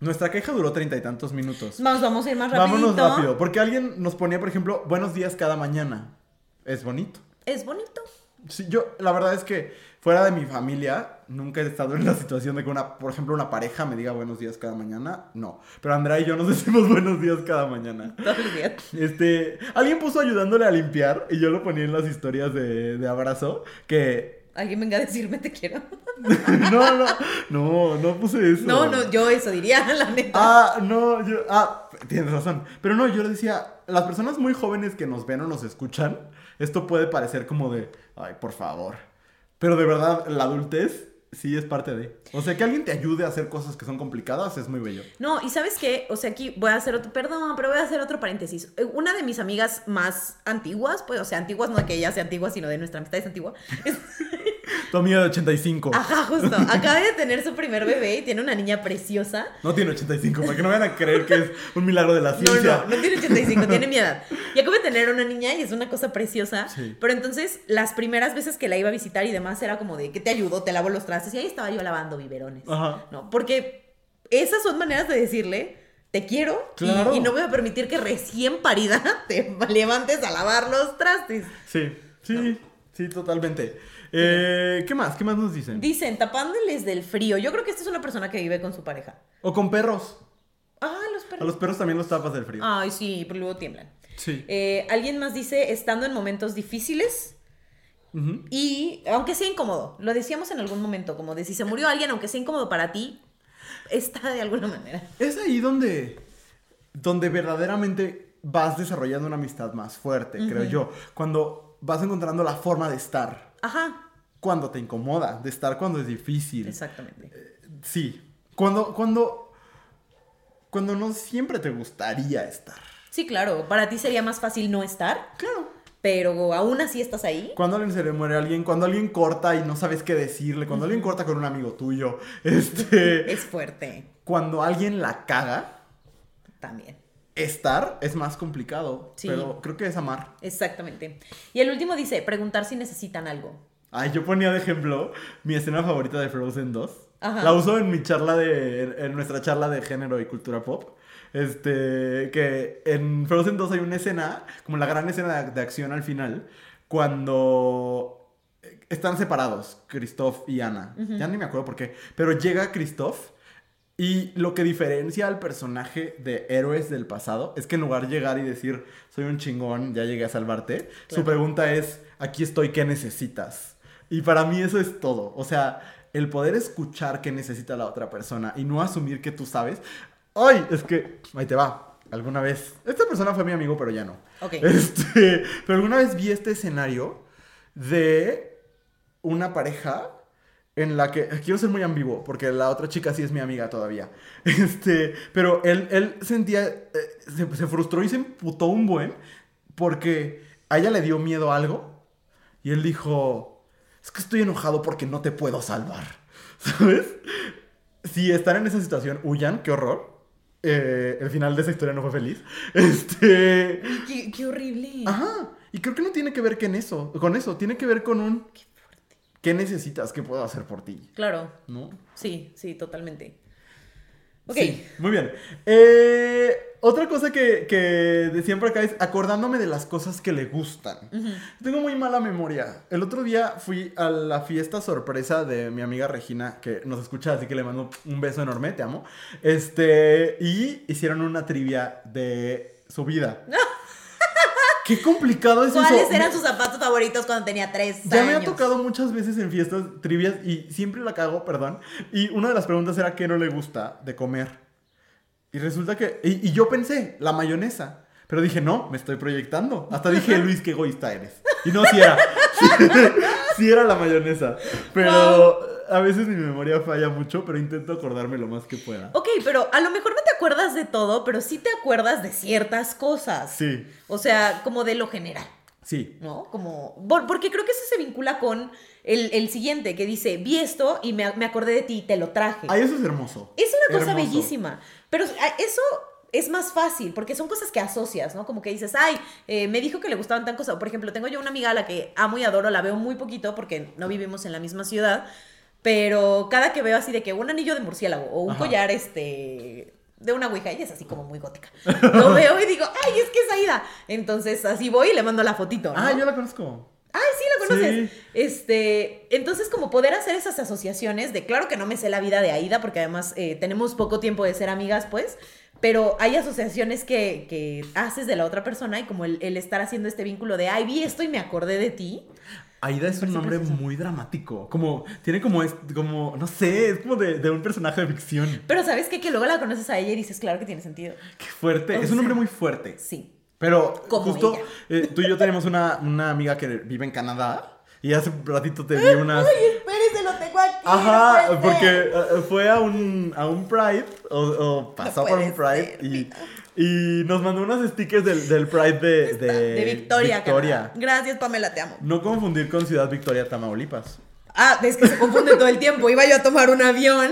Speaker 1: nuestra queja duró treinta y tantos minutos.
Speaker 2: Vamos, vamos a ir más rapidito.
Speaker 1: Vámonos rápido. Porque alguien nos ponía, por ejemplo, buenos días cada mañana. Es bonito.
Speaker 2: Es bonito.
Speaker 1: Sí, yo, la verdad es que fuera de mi familia, nunca he estado en la situación de que una, por ejemplo, una pareja me diga buenos días cada mañana. No. Pero Andrea y yo nos decimos buenos días cada mañana.
Speaker 2: Todos los días.
Speaker 1: Este, alguien puso ayudándole a limpiar y yo lo ponía en las historias de, de abrazo que
Speaker 2: Alguien venga a decirme te quiero.
Speaker 1: no, no, no, no puse eso.
Speaker 2: No, no, yo eso diría, la neta.
Speaker 1: Ah, no, yo, ah, tienes razón. Pero no, yo le decía, las personas muy jóvenes que nos ven o nos escuchan, esto puede parecer como de, ay, por favor. Pero de verdad, la adultez sí es parte de. O sea, que alguien te ayude a hacer cosas que son complicadas es muy bello.
Speaker 2: No, y sabes qué, o sea, aquí voy a hacer otro, perdón, pero voy a hacer otro paréntesis. Eh, Una de mis amigas más antiguas, pues, o sea, antiguas no de que ella sea antigua, sino de nuestra amistad es antigua.
Speaker 1: Tu amiga de 85.
Speaker 2: Ajá, justo. Acaba de tener su primer bebé y tiene una niña preciosa.
Speaker 1: No tiene 85, para que no vayan a creer que es un milagro de la
Speaker 2: No,
Speaker 1: ciencia.
Speaker 2: no, no tiene 85, tiene mi edad. Y acaba de tener una niña y es una cosa preciosa.
Speaker 1: Sí.
Speaker 2: Pero entonces, las primeras veces que la iba a visitar y demás, era como de que te ayudo, te lavo los trastes. Y ahí estaba yo lavando biberones.
Speaker 1: Ajá.
Speaker 2: ¿No? Porque esas son maneras de decirle, te quiero. y-
Speaker 1: Claro.
Speaker 2: Y, no voy a permitir que recién parida te levantes a lavar los trastes.
Speaker 1: Sí, sí, sí, totalmente. Eh, ¿Qué más? ¿Qué más nos dicen?
Speaker 2: Dicen, tapándoles del frío. Yo creo que esta es una persona que vive con su pareja.
Speaker 1: O con perros.
Speaker 2: Ah, los
Speaker 1: A
Speaker 2: perros.
Speaker 1: los perros también los tapas del frío.
Speaker 2: Ay, sí, pero luego tiemblan.
Speaker 1: Sí.
Speaker 2: Eh, Alguien más dice, estando en momentos difíciles. Y aunque sea incómodo, lo decíamos en algún momento, como de si se murió alguien, aunque sea incómodo para ti, está de alguna manera.
Speaker 1: Es ahí donde, donde verdaderamente vas desarrollando una amistad más fuerte, creo yo. Cuando vas encontrando la forma de estar.
Speaker 2: Ajá,
Speaker 1: Cuando te incomoda, de estar cuando es difícil.
Speaker 2: exactamente.
Speaker 1: Sí. Cuando, cuando, cuando no siempre te gustaría estar.
Speaker 2: Sí, claro, para ti sería más fácil no estar,
Speaker 1: Claro.
Speaker 2: pero aún así estás ahí.
Speaker 1: Cuando alguien se le muere a alguien, cuando alguien corta y no sabes qué decirle, cuando alguien corta con un amigo tuyo, este,
Speaker 2: Es fuerte
Speaker 1: cuando alguien la caga,
Speaker 2: también.
Speaker 1: Estar es más complicado,
Speaker 2: Sí.
Speaker 1: pero creo que es amar.
Speaker 2: Exactamente. Y el último dice, preguntar si necesitan algo.
Speaker 1: Ay, yo ponía de ejemplo mi escena favorita de Frozen 2.
Speaker 2: Ajá.
Speaker 1: La uso en mi charla de. en- nuestra charla de género y cultura pop. Este. Que en Frozen 2 hay una escena, como la gran escena de, de acción al final, cuando están separados, Christoph y Anna. Ya ni me acuerdo por qué. Pero llega Christoph. Y lo que diferencia al personaje de héroes del pasado es que en lugar de llegar y decir, soy un chingón, ya llegué a salvarte, su pregunta es, aquí estoy, ¿qué necesitas? Y para mí eso es todo. O sea, el poder escuchar qué necesita la otra persona y no asumir que tú sabes. ¡Ay! Es que, ahí te va. Alguna vez, esta persona fue mi amigo, pero ya no.
Speaker 2: Ok.
Speaker 1: Este, pero alguna vez vi este escenario de una pareja en la que quiero ser muy ambiguo porque la otra chica sí es mi amiga todavía. Este, pero él, él sentía, eh, se, se frustró y se emputó un buen porque a ella le dio miedo a algo y él dijo, es que estoy enojado porque no te puedo salvar. ¿Sabes? Si están en esa situación, huyan, qué horror. Eh, el final de esa historia no fue feliz. Este.
Speaker 2: Ay, qué, qué horrible.
Speaker 1: Ajá. Y creo que no tiene que ver que en eso, con eso. Tiene que ver con un.
Speaker 2: Qué.
Speaker 1: ¿Qué necesitas? ¿Qué puedo hacer por ti?
Speaker 2: Claro,
Speaker 1: ¿No?
Speaker 2: sí, sí, totalmente. Ok.
Speaker 1: Sí, muy bien. Eh, otra cosa que, que decían por acá es acordándome de las cosas que le gustan. Tengo muy mala memoria. El otro día fui a la fiesta sorpresa de mi amiga Regina, que nos escucha, así que le mando un beso enorme, te amo. Este, y hicieron una trivia de su vida. Qué complicado es eso.
Speaker 2: ¿Cuáles eran sus zapatos favoritos cuando tenía tres
Speaker 1: Ya
Speaker 2: años?
Speaker 1: me ha tocado muchas veces en fiestas trivias y siempre la cago, perdón. Y una de las preguntas era qué no le gusta de comer. Y resulta que. Y, y yo pensé, la mayonesa. Pero dije, no, me estoy proyectando. Hasta dije, Luis, qué egoísta eres. Y no, sí era. Sí, era la mayonesa. Pero a veces mi memoria falla mucho, pero intento acordarme lo más que pueda.
Speaker 2: Ok, pero a lo mejor no te acuerdas de todo, pero sí te acuerdas de ciertas cosas.
Speaker 1: Sí,
Speaker 2: O sea, como de lo general,
Speaker 1: sí.
Speaker 2: ¿no? Como. por- porque creo que eso se vincula con el, el siguiente, que dice: Vi esto y me, me acordé de ti y te lo traje.
Speaker 1: Ay, eso es hermoso.
Speaker 2: Es una cosa
Speaker 1: Hermoso.
Speaker 2: bellísima. Pero eso es más fácil, porque son cosas que asocias, ¿no? Como que dices, ay, eh, me dijo que le gustaban tan cosas. Por ejemplo, tengo yo una amiga a la que amo y adoro, la veo muy poquito porque no vivimos en la misma ciudad, pero cada que veo así de que un anillo de murciélago o un
Speaker 1: Ajá.
Speaker 2: collar, este de una ouija, ella es así como muy gótica. Lo veo y digo, ay, es que es Aida. Entonces así voy y le mando la fotito. ¿no?
Speaker 1: Ah, yo la conozco.
Speaker 2: Ay, sí, la conoces.
Speaker 1: Sí.
Speaker 2: Este, entonces como poder hacer esas asociaciones de, claro que no me sé la vida de Aida, porque además eh, tenemos poco tiempo de ser amigas, pues, pero hay asociaciones que, que haces de la otra persona y como el, el estar haciendo este vínculo de, ay, vi esto y me acordé de ti.
Speaker 1: Aida es un
Speaker 2: parece
Speaker 1: nombre
Speaker 2: precioso.
Speaker 1: muy dramático. Como, tiene como, es, como, no sé, es como de, de un personaje de ficción.
Speaker 2: Pero ¿sabes qué? Que luego la conoces a ella y dices, claro que tiene sentido.
Speaker 1: Qué fuerte. Es un nombre muy fuerte.
Speaker 2: Sí.
Speaker 1: Pero
Speaker 2: Como
Speaker 1: justo eh, tú y yo tenemos una, una amiga que vive en Canadá. Y hace un ratito te di unas.
Speaker 2: espérese, lo tengo.
Speaker 1: Ajá,
Speaker 2: no
Speaker 1: porque eh, fue a un, a un Pride, o, o pasó por un Pride, y, y nos mandó unos stickers del, del Pride de, de,
Speaker 2: de Victoria.
Speaker 1: Victoria.
Speaker 2: Gracias, Pamela, te amo.
Speaker 1: No confundir con Ciudad Victoria, Tamaulipas.
Speaker 2: Ah, es que se confunde todo el tiempo. Iba yo a tomar un avión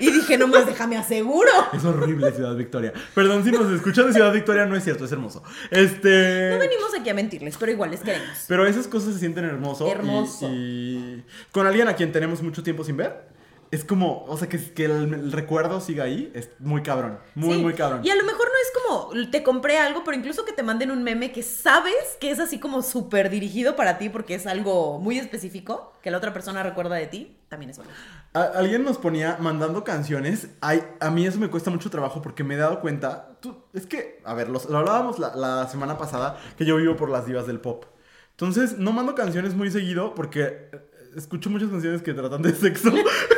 Speaker 2: y dije, nomás déjame aseguro.
Speaker 1: Es horrible Ciudad Victoria. Perdón si nos escuchan de Ciudad Victoria, no es cierto, es hermoso. Este.
Speaker 2: No venimos aquí a mentirles, pero igual les queremos.
Speaker 1: Pero esas cosas se sienten hermoso. y-
Speaker 2: Hermoso.
Speaker 1: Y, con alguien a quien tenemos mucho tiempo sin ver, es como, o sea, que, que el, el recuerdo siga ahí, es muy cabrón. Muy,
Speaker 2: Sí,
Speaker 1: muy cabrón.
Speaker 2: Y a lo mejor no es como te compré algo, pero incluso que te manden un meme que sabes que es así como súper dirigido para ti porque es algo muy específico, que la otra persona recuerda de ti, también es bueno.
Speaker 1: A- alguien nos ponía mandando canciones. Ay, a mí eso me cuesta mucho trabajo porque me he dado cuenta. tú- es que, a ver, los- lo hablábamos la, la semana pasada que yo vivo por las divas del pop. Entonces, no mando canciones muy seguido porque eh, escucho muchas canciones que tratan de sexo.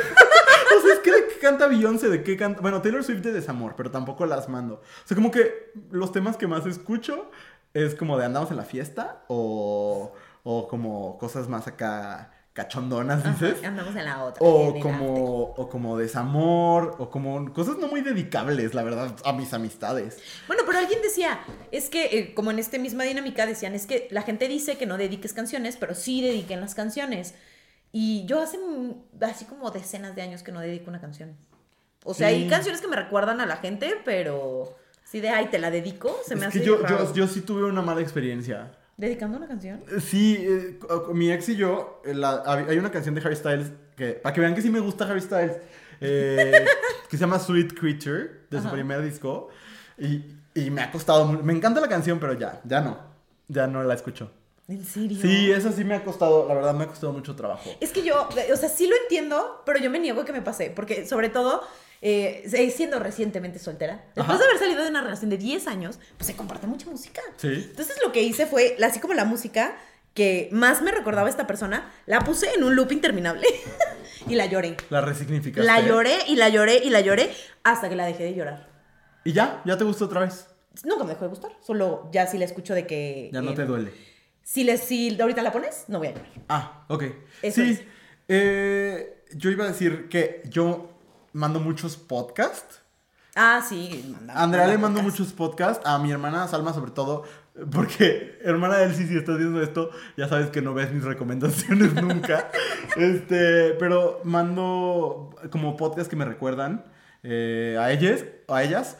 Speaker 1: o sea, es que de qué canta Beyoncé, de qué canta. Bueno, Taylor Swift de desamor, pero tampoco las mando. O sea, como que los temas que más escucho es como de andamos en la fiesta o, o como cosas más acá cachondonas, dices.
Speaker 2: Ajá, andamos en la otra.
Speaker 1: O
Speaker 2: en
Speaker 1: como, o como desamor, o como cosas no muy dedicables, la verdad, a mis amistades.
Speaker 2: Bueno, pero alguien decía, es que, eh, como en esta misma dinámica, decían, es que la gente dice que no dediques canciones, pero sí dediquen las canciones. Y yo hace así como decenas de años que no dedico una canción. O sea,
Speaker 1: Sí.
Speaker 2: hay canciones que me recuerdan a la gente, pero sí de, ay, te la dedico, se me hace
Speaker 1: que yo,
Speaker 2: raro.
Speaker 1: yo, yo sí tuve una mala experiencia.
Speaker 2: ¿Dedicando una canción?
Speaker 1: Sí, eh, mi ex y yo, eh, la- hay una canción de Harry Styles, que, para que vean que sí me gusta Harry Styles, eh, que se llama Sweet Creature, de su primer disco. Y, y me ha costado, me encanta la canción, pero ya, ya no, ya no la escucho.
Speaker 2: ¿En serio?
Speaker 1: Sí, esa sí me ha costado, la verdad me ha costado mucho trabajo.
Speaker 2: Es que yo, o sea, sí lo entiendo, pero yo me niego a que me pase, porque sobre todo, eh, eh, siendo recientemente soltera, después
Speaker 1: Ajá.
Speaker 2: de haber salido de una relación de 10 años, pues se comparte mucha música.
Speaker 1: Sí.
Speaker 2: Entonces lo que hice fue, así como la música que más me recordaba a esta persona, la puse en un loop interminable y la lloré.
Speaker 1: La resignificaste.
Speaker 2: La lloré y la lloré y la lloré hasta que la dejé de llorar.
Speaker 1: Y ya, ya te gustó otra vez.
Speaker 2: Nunca me dejó de gustar, solo ya si la escucho de que...
Speaker 1: Ya no
Speaker 2: eh,
Speaker 1: te duele.
Speaker 2: Si, le, si ahorita la pones, no voy a llorar.
Speaker 1: Ah, ok.
Speaker 2: Eso
Speaker 1: sí,
Speaker 2: es.
Speaker 1: eh, yo iba a decir que yo mando muchos podcasts.
Speaker 2: Ah, sí. manda-
Speaker 1: Andrea le mando
Speaker 2: podcast.
Speaker 1: muchos podcasts. A mi hermana Salma, sobre todo. Porque, hermana Elsie, si estás viendo esto, ya sabes que no ves mis recomendaciones nunca. este, pero mando como podcasts que me recuerdan eh, a ellas, a ellas.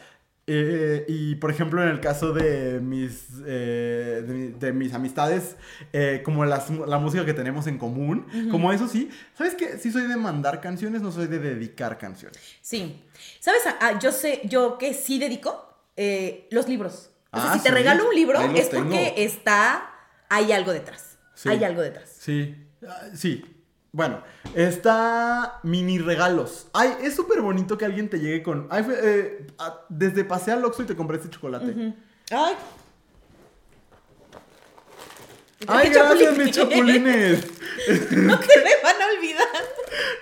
Speaker 1: Eh, y por ejemplo, en el caso de mis, eh, de, mi- de mis amistades, eh, como las- la música que tenemos en común, como eso sí, ¿sabes qué? Sí soy de mandar canciones, no soy de dedicar canciones.
Speaker 2: Sí. ¿Sabes? Ah, ah, yo sé, yo que sí dedico los libros. O sea,
Speaker 1: Ah,
Speaker 2: si te
Speaker 1: sí.
Speaker 2: regalo un libro es porque está, hay algo detrás.
Speaker 1: Sí.
Speaker 2: Hay algo detrás.
Speaker 1: Sí, ah, sí. Bueno, está mini regalos. Ay, es súper bonito que alguien te llegue con... Ay, fue, eh, desde pasé al Oxxo y te compré este chocolate.
Speaker 2: Ay.
Speaker 1: Ay,
Speaker 2: ¡Qué
Speaker 1: gracias, mis
Speaker 2: chapulines!
Speaker 1: chapulines.
Speaker 2: No te me van a olvidar.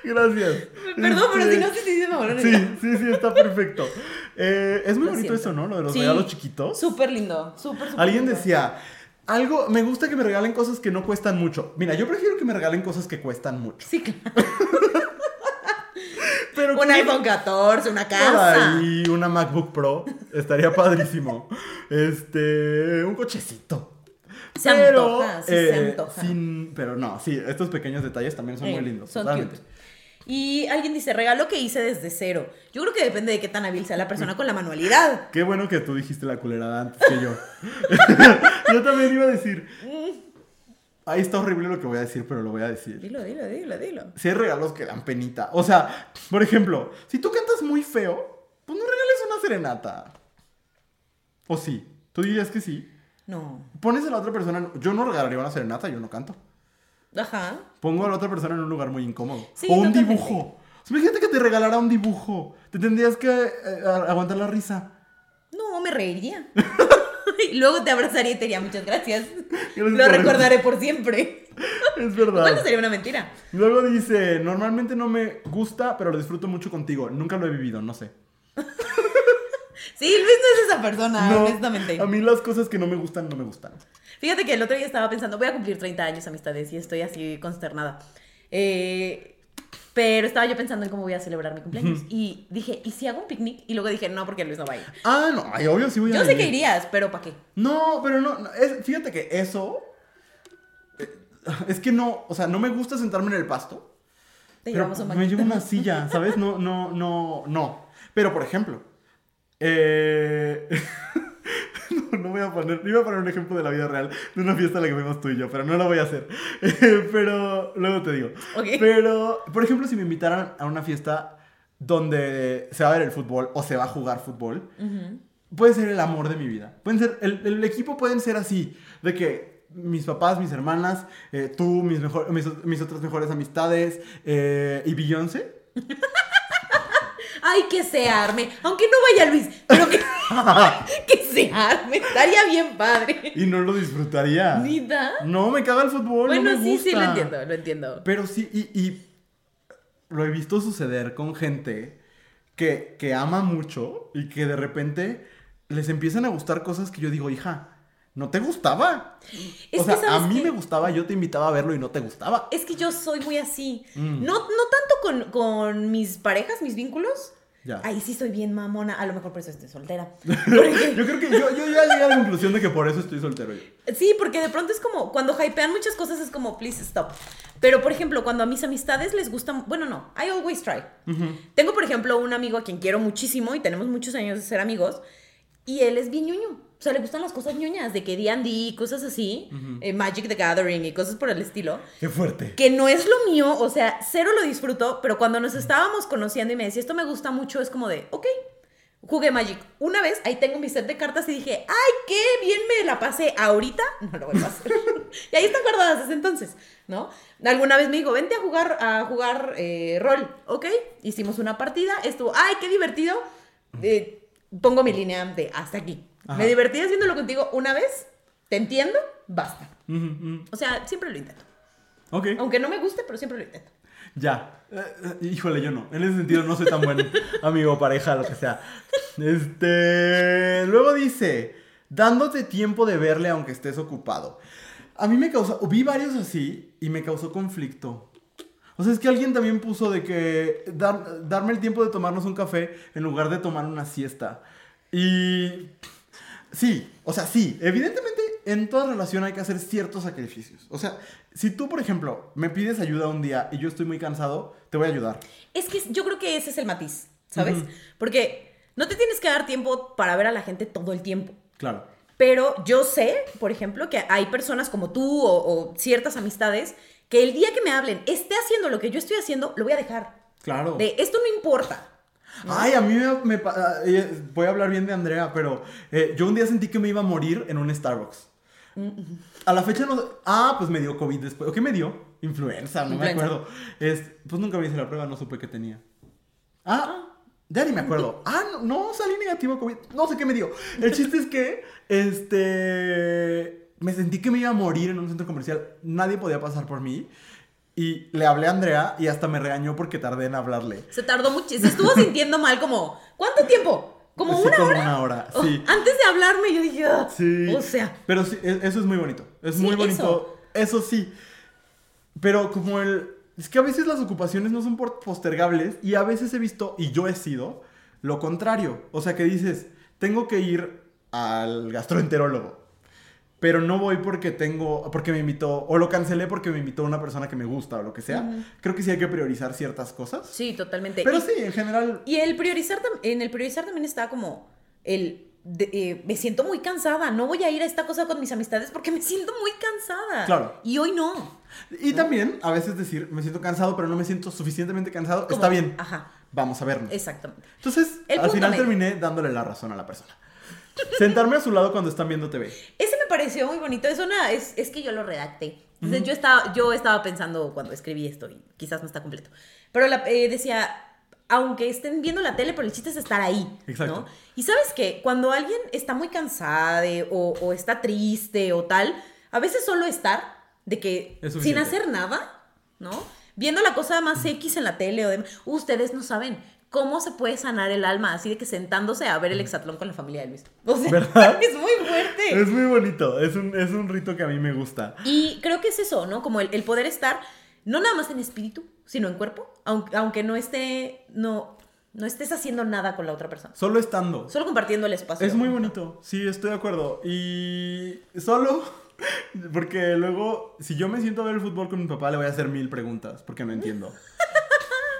Speaker 1: Gracias.
Speaker 2: Perdón, pero
Speaker 1: Este,
Speaker 2: si no se te dice mamón.
Speaker 1: Sí, sí, sí, está perfecto. Eh, es muy
Speaker 2: Lo
Speaker 1: bonito
Speaker 2: siento.
Speaker 1: eso, ¿no? Lo de los
Speaker 2: Sí.
Speaker 1: regalos chiquitos.
Speaker 2: Súper lindo. Súper, súper
Speaker 1: Alguien
Speaker 2: lindo.
Speaker 1: decía, algo, me gusta que me regalen cosas que no cuestan mucho. Mira, yo prefiero que me regalen cosas que cuestan mucho.
Speaker 2: Sí, claro.
Speaker 1: Pero
Speaker 2: Un iPhone 14, una casa.
Speaker 1: ahí, una MacBook Pro, estaría padrísimo. Este, un cochecito.
Speaker 2: Se antoja, sí se
Speaker 1: eh,
Speaker 2: antoja.
Speaker 1: sin- pero no, sí, estos pequeños detalles también son muy lindos.
Speaker 2: son cute. Y alguien dice, regalo que hice desde cero. Yo creo que depende de qué tan hábil sea la persona con la manualidad.
Speaker 1: Qué bueno que tú dijiste la culerada antes que yo. yo también iba a decir. Ahí está horrible lo que voy a decir, pero lo voy a decir.
Speaker 2: Dilo, dilo, dilo, dilo.
Speaker 1: Si hay regalos que dan penita. O sea, por ejemplo, si tú cantas muy feo, pues no regales una serenata. ¿O sí? ¿Tú dirías que sí?
Speaker 2: No.
Speaker 1: Pones a la otra persona. Yo no regalaría una serenata, yo no canto.
Speaker 2: Ajá.
Speaker 1: Pongo a la otra persona en un lugar muy incómodo.
Speaker 2: Sí,
Speaker 1: o un
Speaker 2: totalmente.
Speaker 1: dibujo. Imagínate que te regalara un dibujo. Te tendrías que eh, aguantar la risa.
Speaker 2: No, me reiría. y luego te abrazaría y te diría muchas gracias.
Speaker 1: Gracias
Speaker 2: Lo
Speaker 1: por-
Speaker 2: recordaré por siempre.
Speaker 1: Es verdad.
Speaker 2: sería una mentira.
Speaker 1: Luego dice, normalmente no me gusta, pero lo disfruto mucho contigo. Nunca lo he vivido, no sé.
Speaker 2: Sí, Luis no es esa persona,
Speaker 1: No,
Speaker 2: honestamente.
Speaker 1: A mí las cosas que no me gustan, no me gustan.
Speaker 2: Fíjate que el otro día estaba pensando, voy a cumplir 30 años, amistades, y estoy así consternada. Eh, pero estaba yo pensando en cómo voy a celebrar mi cumpleaños. Y dije, ¿y si hago un picnic? Y luego dije, no, porque Luis no va a ir.
Speaker 1: Ah, no, ay, obvio sí voy a
Speaker 2: Yo sé
Speaker 1: ir.
Speaker 2: que irías, pero ¿para qué?
Speaker 1: No, pero no, no, es- fíjate que eso... eh, Es que no, o sea, no me gusta sentarme en el pasto.
Speaker 2: Te
Speaker 1: Pero
Speaker 2: llevamos un
Speaker 1: me llevo una silla, ¿sabes? No, no, no, no. Pero, por ejemplo, eh... no, no voy a poner, iba a poner un ejemplo de la vida real, de una fiesta a la que fuimos tú y yo, pero no lo voy a hacer. pero luego te digo.
Speaker 2: Ok.
Speaker 1: Pero, por ejemplo, si me invitaran a una fiesta donde se va a ver el fútbol o se va a jugar fútbol,
Speaker 2: Ujú.
Speaker 1: puede ser el amor de mi vida. Pueden ser, el, el equipo pueden ser así, de que mis papás, mis hermanas, eh, tú, mis, mejor, mis, mis otras mejores amistades eh, y Beyoncé.
Speaker 2: Ay, que se arme. Aunque no vaya Luis, pero que, que se arme. Estaría bien padre.
Speaker 1: Y no lo disfrutaría.
Speaker 2: ¿Nita?
Speaker 1: No, me caga el fútbol.
Speaker 2: Bueno,
Speaker 1: no me
Speaker 2: sí, sí, lo entiendo, lo entiendo.
Speaker 1: Pero sí, y, y lo he visto suceder con gente que, que ama mucho y que de repente les empiezan a gustar cosas que yo digo, hija, ¿no te gustaba?
Speaker 2: Es
Speaker 1: o sea,
Speaker 2: que,
Speaker 1: a
Speaker 2: ¿sabes
Speaker 1: mí me gustaba, yo te invitaba a verlo y no te gustaba.
Speaker 2: Es que yo soy muy así.
Speaker 1: Mm.
Speaker 2: No, no tanto con, con mis parejas, mis vínculos.
Speaker 1: Ya.
Speaker 2: Ahí sí soy bien mamona. A lo mejor por eso estoy soltera. Porque-
Speaker 1: Yo creo que yo, yo ya llegué a la conclusión de que por eso estoy soltero yo.
Speaker 2: sí, porque de pronto es como, cuando hypean muchas cosas es como, please stop. Pero, por ejemplo, cuando a mis amistades les gustan, bueno, no, I always try. Tengo, por ejemplo, un amigo a quien quiero muchísimo y tenemos muchos años de ser amigos y él es bien ñoño. O sea, le gustan las cosas ñoñas, de que D&D, cosas así, eh, Magic the Gathering y cosas por el estilo.
Speaker 1: Qué fuerte.
Speaker 2: que no es lo mío, o sea, cero lo disfruto, pero cuando nos estábamos conociendo y me decía, esto me gusta mucho, es como de, ok, jugué Magic. Una vez, ahí tengo mi set de cartas y dije, ay, qué bien me la pasé ahorita, no lo voy a hacer. y ahí están guardadas desde entonces, ¿no? Alguna vez me dijo, vente a jugar, a jugar eh, rol, ok, hicimos una partida, estuvo, ay, qué divertido, Eh, pongo mi línea de hasta aquí.
Speaker 1: Ajá.
Speaker 2: Me divertí haciéndolo contigo una vez, te entiendo, basta. O sea, siempre lo intento.
Speaker 1: Ok.
Speaker 2: Aunque no me guste, pero siempre lo intento.
Speaker 1: Ya. Eh, eh, híjole, yo no. En ese sentido no soy tan buen amigo, pareja, lo que sea. Este. Luego dice: dándote tiempo de verle aunque estés ocupado. A mí me causó. Vi varios así y me causó conflicto. O sea, es que alguien también puso de que dar- darme el tiempo de tomarnos un café en lugar de tomar una siesta. Y. Sí, o sea, sí. Evidentemente, en toda relación hay que hacer ciertos sacrificios. O sea, si tú, por ejemplo, me pides ayuda un día y yo estoy muy cansado, te voy a ayudar.
Speaker 2: Es que yo creo que ese es el matiz, ¿sabes? Porque No te tienes que dar tiempo para ver a la gente todo el tiempo.
Speaker 1: Claro.
Speaker 2: Pero yo sé, por ejemplo, que hay personas como tú o, o ciertas amistades que el día que me hablen, esté haciendo lo que yo estoy haciendo, lo voy a dejar.
Speaker 1: Claro.
Speaker 2: De esto no importa.
Speaker 1: Ay, a mí me, ah, eh, voy a hablar bien de Andrea, pero eh, yo un día sentí que me iba a morir en un Starbucks. A la fecha no. Ah, pues me dio COVID después. ¿O qué me dio? Influenza, no me acuerdo. Es, pues nunca me hice la prueba, no supe qué tenía. Ah, ya ni me acuerdo. Ah, no, no salí negativo a COVID. No sé qué me dio. El chiste es que, este. Me sentí que me iba a morir en un centro comercial. Nadie podía pasar por mí. Y le hablé a Andrea y hasta me regañó porque tardé en hablarle.
Speaker 2: Se tardó mucho. Se estuvo sintiendo mal como, ¿cuánto tiempo? ¿Como
Speaker 1: Sí,
Speaker 2: una
Speaker 1: como
Speaker 2: hora?
Speaker 1: una hora,
Speaker 2: Oh,
Speaker 1: sí.
Speaker 2: antes de hablarme yo dije, "Ah".
Speaker 1: Sí.
Speaker 2: o sea,
Speaker 1: Pero sí, e- eso es muy bonito. Es
Speaker 2: Sí,
Speaker 1: muy bonito. Eso. sí. Pero como el. Es que a veces las ocupaciones no son postergables y a veces he visto, y yo he sido, lo contrario. O sea que dices, tengo que ir al gastroenterólogo. Pero no voy porque tengo, porque me invitó, o lo cancelé porque me invitó una persona que me gusta o lo que sea. Creo que sí hay que priorizar ciertas cosas.
Speaker 2: sí, totalmente.
Speaker 1: Pero
Speaker 2: Y-
Speaker 1: sí, en general,
Speaker 2: Y el priorizar, en el priorizar también está como el, de- eh, me siento muy cansada, no voy a ir a esta cosa con mis amistades porque me siento muy cansada.
Speaker 1: Claro.
Speaker 2: Y hoy no.
Speaker 1: Y también, a veces decir, me siento cansado, pero no me siento suficientemente cansado,
Speaker 2: Como-
Speaker 1: está bien.
Speaker 2: Ajá,
Speaker 1: Vamos a vernos.
Speaker 2: exactamente.
Speaker 1: Entonces,
Speaker 2: El
Speaker 1: al final
Speaker 2: medio.
Speaker 1: terminé dándole la razón a la persona. Sentarme a su lado cuando están viendo TV.
Speaker 2: Ese me pareció muy bonito. Es una, es, es que yo lo redacté. Entonces, yo, estaba, yo estaba pensando cuando escribí esto, y quizás no está completo. Pero la- eh, decía, aunque estén viendo la tele, pero el chiste es estar ahí.
Speaker 1: Exacto.
Speaker 2: ¿no? Y sabes qué, cuando alguien está muy cansada de- o, o está triste o tal, a veces solo estar, de que
Speaker 1: Es
Speaker 2: sin hacer nada, ¿no? Viendo la cosa más X en la tele o demás. Ustedes no saben cómo se puede sanar el alma así de que sentándose a ver el hexatlón con la familia de Luis. O sea,
Speaker 1: ¿Verdad?
Speaker 2: es muy fuerte.
Speaker 1: Es muy bonito. Es un, es un rito que a mí me gusta.
Speaker 2: Y creo que es eso, ¿no? Como el, el poder estar, no nada más en espíritu, sino en cuerpo, aunque, aunque no esté, no, no estés haciendo nada con la otra persona.
Speaker 1: Solo estando.
Speaker 2: Solo compartiendo el espacio.
Speaker 1: Es muy bonito. Sí, estoy de acuerdo. Y solo. Porque luego, si yo me siento a ver el fútbol con mi papá, le voy a hacer mil preguntas. Porque no entiendo.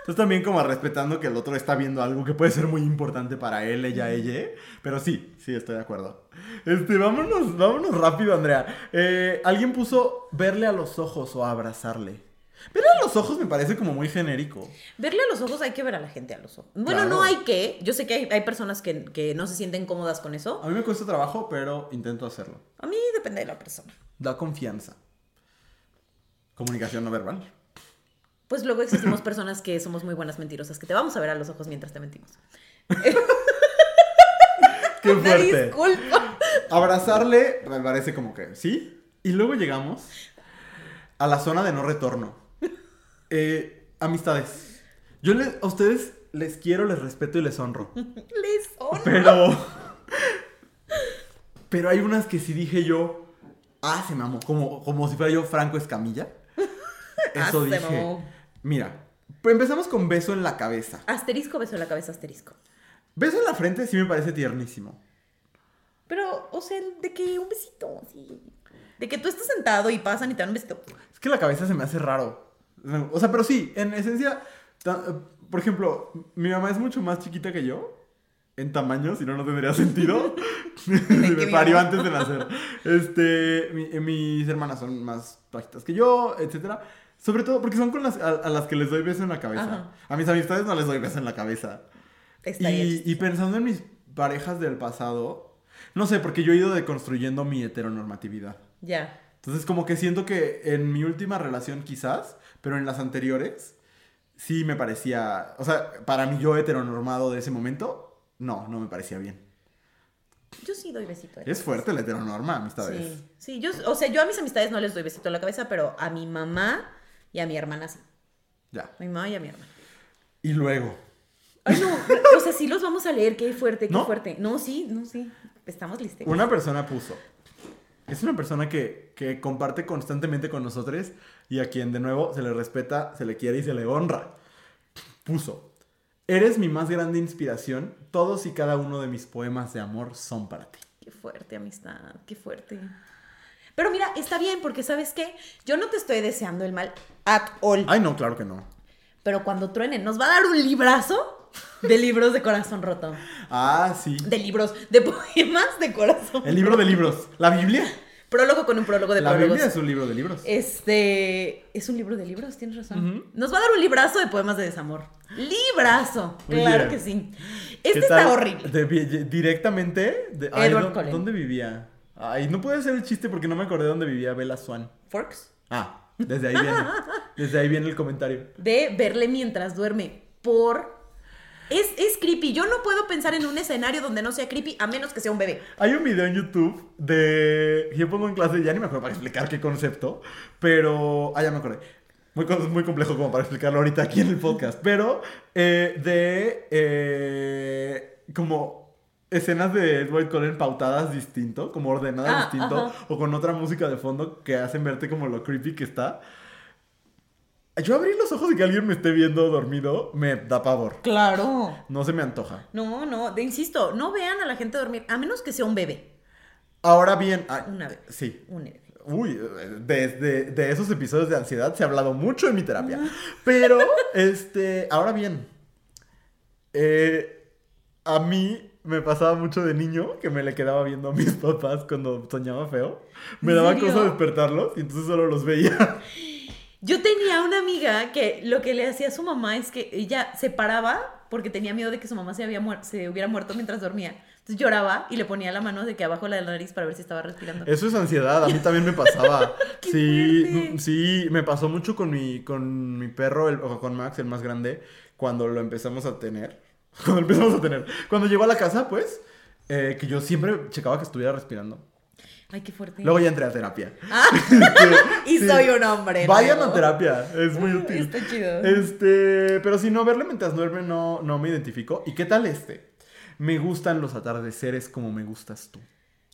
Speaker 1: Entonces también como respetando que el otro está viendo algo que puede ser muy importante para él, ella, ella. Pero sí, sí, estoy de acuerdo. Este, vámonos, vámonos rápido, Andrea. Eh, alguien puso verle a los ojos o abrazarle. Verle a los ojos me parece como muy genérico.
Speaker 2: Verle a los ojos hay que ver a la gente a los ojos. Bueno,
Speaker 1: Claro.
Speaker 2: no hay que. Yo sé que hay, hay personas que, que no se sienten cómodas con eso.
Speaker 1: A mí me cuesta trabajo, pero intento hacerlo.
Speaker 2: A mí depende de la persona.
Speaker 1: Da confianza. Comunicación no verbal.
Speaker 2: Pues luego existimos personas que somos muy buenas mentirosas, que te vamos a ver a los ojos mientras te mentimos.
Speaker 1: Qué fuerte.
Speaker 2: disculpa.
Speaker 1: Abrazarle me parece como que sí. Y luego llegamos a la zona de no retorno. Eh, amistades. Yo le- a ustedes les quiero, les respeto y les honro.
Speaker 2: Les honro.
Speaker 1: Pero. Pero hay unas que sí dije yo. Ah, se mamó. Como, como si fuera yo Franco Escamilla.
Speaker 2: Ah,
Speaker 1: Eso
Speaker 2: se
Speaker 1: dije.
Speaker 2: mamó.
Speaker 1: Mira, empezamos con beso en la cabeza.
Speaker 2: Asterisco, beso en la cabeza, asterisco.
Speaker 1: Beso en la frente sí me parece tiernísimo.
Speaker 2: Pero, o sea, de que un besito, sí. De que tú estás sentado y pasan y te dan un besito.
Speaker 1: Es que la cabeza se me hace raro. O sea, pero sí, en esencia, por ejemplo, mi mamá es mucho más chiquita que yo. En tamaño, si no, no tendría sentido. me parió antes de nacer. Este, mi- mis hermanas son más bajitas que yo, etcétera. Sobre todo porque son con las, a, a las que les doy beso en la cabeza.
Speaker 2: Ajá.
Speaker 1: A mis amistades no les doy beso en la cabeza.
Speaker 2: Estaría
Speaker 1: Y, pensando en mis parejas del pasado, no sé, porque yo he ido deconstruyendo mi heteronormatividad.
Speaker 2: Ya.
Speaker 1: Entonces, como que siento que en mi última relación quizás, pero en las anteriores, sí me parecía, o sea, para mi yo heteronormado de ese momento, no, no me parecía bien.
Speaker 2: Yo sí doy besito. ¿eh?
Speaker 1: Es fuerte la heteronorma, amistades.
Speaker 2: Sí, sí, yo, o sea, yo a mis amistades no les doy besito en la cabeza, pero a mi mamá y a mi hermana sí.
Speaker 1: Ya.
Speaker 2: A mi mamá y a mi hermana.
Speaker 1: Y luego,
Speaker 2: Ay, no, o sea, sí los vamos a leer, qué fuerte, qué
Speaker 1: ¿No?
Speaker 2: fuerte. No, sí, no, sí. Estamos listos.
Speaker 1: una persona puso, es una persona que, que comparte constantemente con nosotros y a quien de nuevo se le respeta, se le quiere y se le honra. Puso, eres mi más grande inspiración, todos y cada uno de mis poemas de amor son para ti.
Speaker 2: Qué fuerte, amistad, qué fuerte. Pero mira, está bien, porque ¿sabes qué? Yo no te estoy deseando el mal at all.
Speaker 1: Ay, no, claro que no.
Speaker 2: Pero cuando truenen, nos va a dar un librazo de libros de corazón roto.
Speaker 1: Ah, sí.
Speaker 2: De libros, de poemas de corazón.
Speaker 1: El libro de libros. ¿La Biblia?
Speaker 2: Prólogo con un prólogo de
Speaker 1: La
Speaker 2: prólogos.
Speaker 1: Biblia es un libro de libros.
Speaker 2: Este es un libro de libros, tienes razón. Nos va a dar un librazo de poemas de desamor. Librazo,
Speaker 1: Muy
Speaker 2: claro
Speaker 1: bien.
Speaker 2: que sí.
Speaker 1: ¿Qué
Speaker 2: Este está horrible.
Speaker 1: De- directamente. De, ay,
Speaker 2: Edward
Speaker 1: ¿dó-
Speaker 2: Cullen.
Speaker 1: ¿Dónde vivía? Ay, no puede ser el chiste porque no me acordé dónde vivía Bella Swan.
Speaker 2: Forks.
Speaker 1: Ah, desde ahí viene. desde ahí viene el comentario.
Speaker 2: De verle mientras duerme. Por. Es, es creepy. Yo no puedo pensar en un escenario donde no sea creepy a menos que sea un bebé.
Speaker 1: Hay un video en YouTube de. Yo pongo en clase, ya ni me acuerdo para explicar qué concepto, pero. Ah, ya me acordé. Muy, muy complejo como para explicarlo ahorita aquí en el podcast, pero eh, de. eh, como escenas de Edward Cullen pautadas distinto, como ordenadas
Speaker 2: Ah,
Speaker 1: distinto,
Speaker 2: ajá.
Speaker 1: o con otra música de fondo que hacen verte como lo creepy que está. Yo abrir los ojos y que alguien me esté viendo dormido me da pavor.
Speaker 2: Claro.
Speaker 1: No se me antoja.
Speaker 2: No, no, de, insisto, no vean a la gente dormir, a menos que sea un bebé.
Speaker 1: Ahora bien, ah,
Speaker 2: Una vez.
Speaker 1: sí,
Speaker 2: Un bebé.
Speaker 1: Uy, desde de esos episodios de ansiedad se ha hablado mucho en mi terapia. Pero, este, ahora bien, eh, a mí me pasaba mucho de niño que me le quedaba viendo a mis papás cuando soñaba feo. Me
Speaker 2: ¿En
Speaker 1: daba
Speaker 2: serio?
Speaker 1: cosa despertarlos y entonces solo los veía.
Speaker 2: Yo tenía una amiga que lo que le hacía a su mamá es que ella se paraba porque tenía miedo de que su mamá se, había se hubiera muerto mientras dormía. Entonces lloraba y le ponía la mano de que abajo de la nariz para ver si estaba respirando.
Speaker 1: Eso es ansiedad, a mí también me pasaba.
Speaker 2: ¡Qué
Speaker 1: sí,
Speaker 2: fuerte!
Speaker 1: mm, sí, me pasó mucho con mi, con mi perro, el, o con Max, el más grande, cuando lo empezamos a tener. Cuando empezamos a tener. Cuando llegó a la casa, pues, eh, que yo siempre checaba que estuviera respirando.
Speaker 2: Ay, qué fuerte.
Speaker 1: Luego ya entré a terapia.
Speaker 2: Ah, y
Speaker 1: Sí.
Speaker 2: soy un hombre.
Speaker 1: Vayan a terapia, es muy
Speaker 2: Ah,
Speaker 1: útil.
Speaker 2: Está chido.
Speaker 1: Este, pero si no, verle mientras duerme no, no me identifico. ¿Y qué tal este? Me gustan los atardeceres como me gustas tú.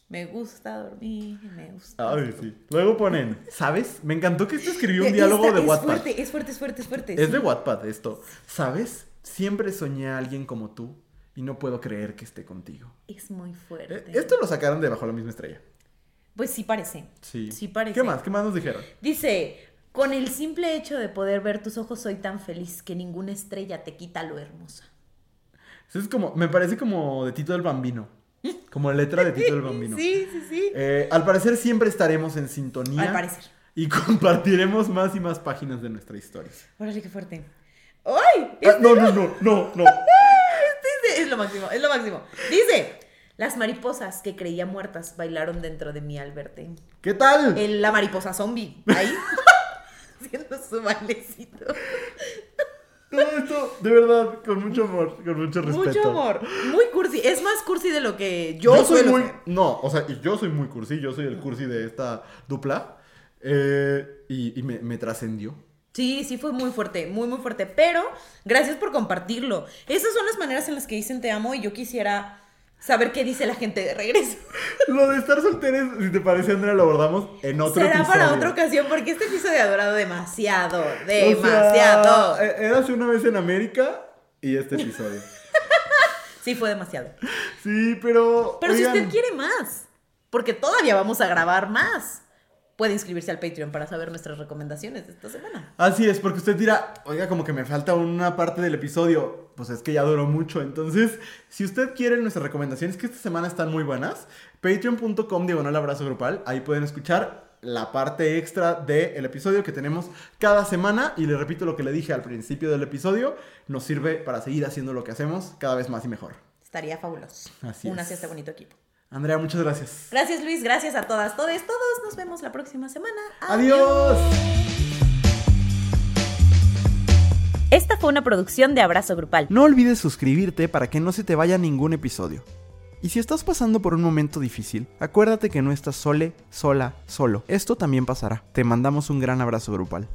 Speaker 2: Me gusta dormir, me gusta.
Speaker 1: Ay, sí. Luego ponen, ¿sabes? Me encantó que este escribió un diálogo
Speaker 2: esta-
Speaker 1: de
Speaker 2: es
Speaker 1: Wattpad.
Speaker 2: Fuerte, es fuerte, es fuerte, es fuerte.
Speaker 1: Es
Speaker 2: sí.
Speaker 1: de Wattpad esto. ¿Sabes? Siempre soñé a alguien como tú y no puedo creer que esté contigo.
Speaker 2: Es muy
Speaker 1: Eh,
Speaker 2: fuerte.
Speaker 1: Esto lo sacaron de Bajo la misma estrella.
Speaker 2: Pues sí parece.
Speaker 1: Sí.
Speaker 2: Sí parece.
Speaker 1: ¿Qué más? ¿Qué más nos dijeron?
Speaker 2: Dice, con el simple hecho de poder ver tus ojos soy tan feliz que ninguna estrella te quita lo hermosa.
Speaker 1: Eso es como, me parece como de Tito del Bambino. Como letra de Tito del Bambino.
Speaker 2: Sí, sí, sí.
Speaker 1: Eh, al parecer siempre estaremos en sintonía.
Speaker 2: Al parecer.
Speaker 1: Y compartiremos más y más páginas de nuestra historia.
Speaker 2: Órale, qué fuerte. ¡Ay!
Speaker 1: Ah, no, no, no, no, no.
Speaker 2: Este es lo máximo, es lo máximo. Dice, las mariposas que creía muertas bailaron dentro de mí al verte.
Speaker 1: ¿Qué tal?
Speaker 2: El- la mariposa zombie, ahí, haciendo su bailecito.
Speaker 1: Todo esto, de verdad, con mucho amor, con mucho respeto.
Speaker 2: Mucho amor. Muy cursi. Es más cursi de lo que yo,
Speaker 1: Yo, soy muy. No, o sea, y yo soy muy cursi. Yo soy el cursi de esta dupla. eh, y y me, me trascendió.
Speaker 2: Sí, sí fue muy fuerte, muy, muy fuerte. Pero gracias por compartirlo. Esas son las maneras en las que dicen te amo y yo quisiera saber qué dice la gente de regreso.
Speaker 1: Lo de estar solteros, si te parece, Andrea, lo abordamos en otro
Speaker 2: Será
Speaker 1: episodio.
Speaker 2: para otra ocasión porque este episodio ha durado demasiado,
Speaker 1: O sea,
Speaker 2: demasiado.
Speaker 1: érase una vez en América y este episodio.
Speaker 2: Sí, fue demasiado.
Speaker 1: Sí, pero.
Speaker 2: Pero si usted quiere más, porque todavía vamos a grabar más, puede inscribirse al Patreon para saber nuestras recomendaciones de esta semana.
Speaker 1: Así es, porque usted dirá, oiga, como que me falta una parte del episodio. Pues es que ya duró mucho. Entonces, si usted quiere nuestras recomendaciones, que esta semana están muy buenas, patreon.com diagonal abrazo grupal. Ahí pueden escuchar la parte extra del episodio que tenemos cada semana. Y le repito lo que le dije al principio del episodio: nos sirve para seguir haciendo lo que hacemos cada vez más y mejor.
Speaker 2: Estaría fabuloso.
Speaker 1: Así
Speaker 2: Únase
Speaker 1: es.
Speaker 2: este bonito equipo.
Speaker 1: Andrea, muchas gracias.
Speaker 2: Gracias Luis, gracias a todas, todos, todos. Nos vemos la próxima semana.
Speaker 1: Adiós.
Speaker 2: Esta fue una producción de Abrazo Grupal.
Speaker 1: No olvides suscribirte para que no se te vaya ningún episodio. Y si estás pasando por un momento difícil, acuérdate que no estás sole, sola, solo. Esto también pasará. Te mandamos un gran abrazo grupal.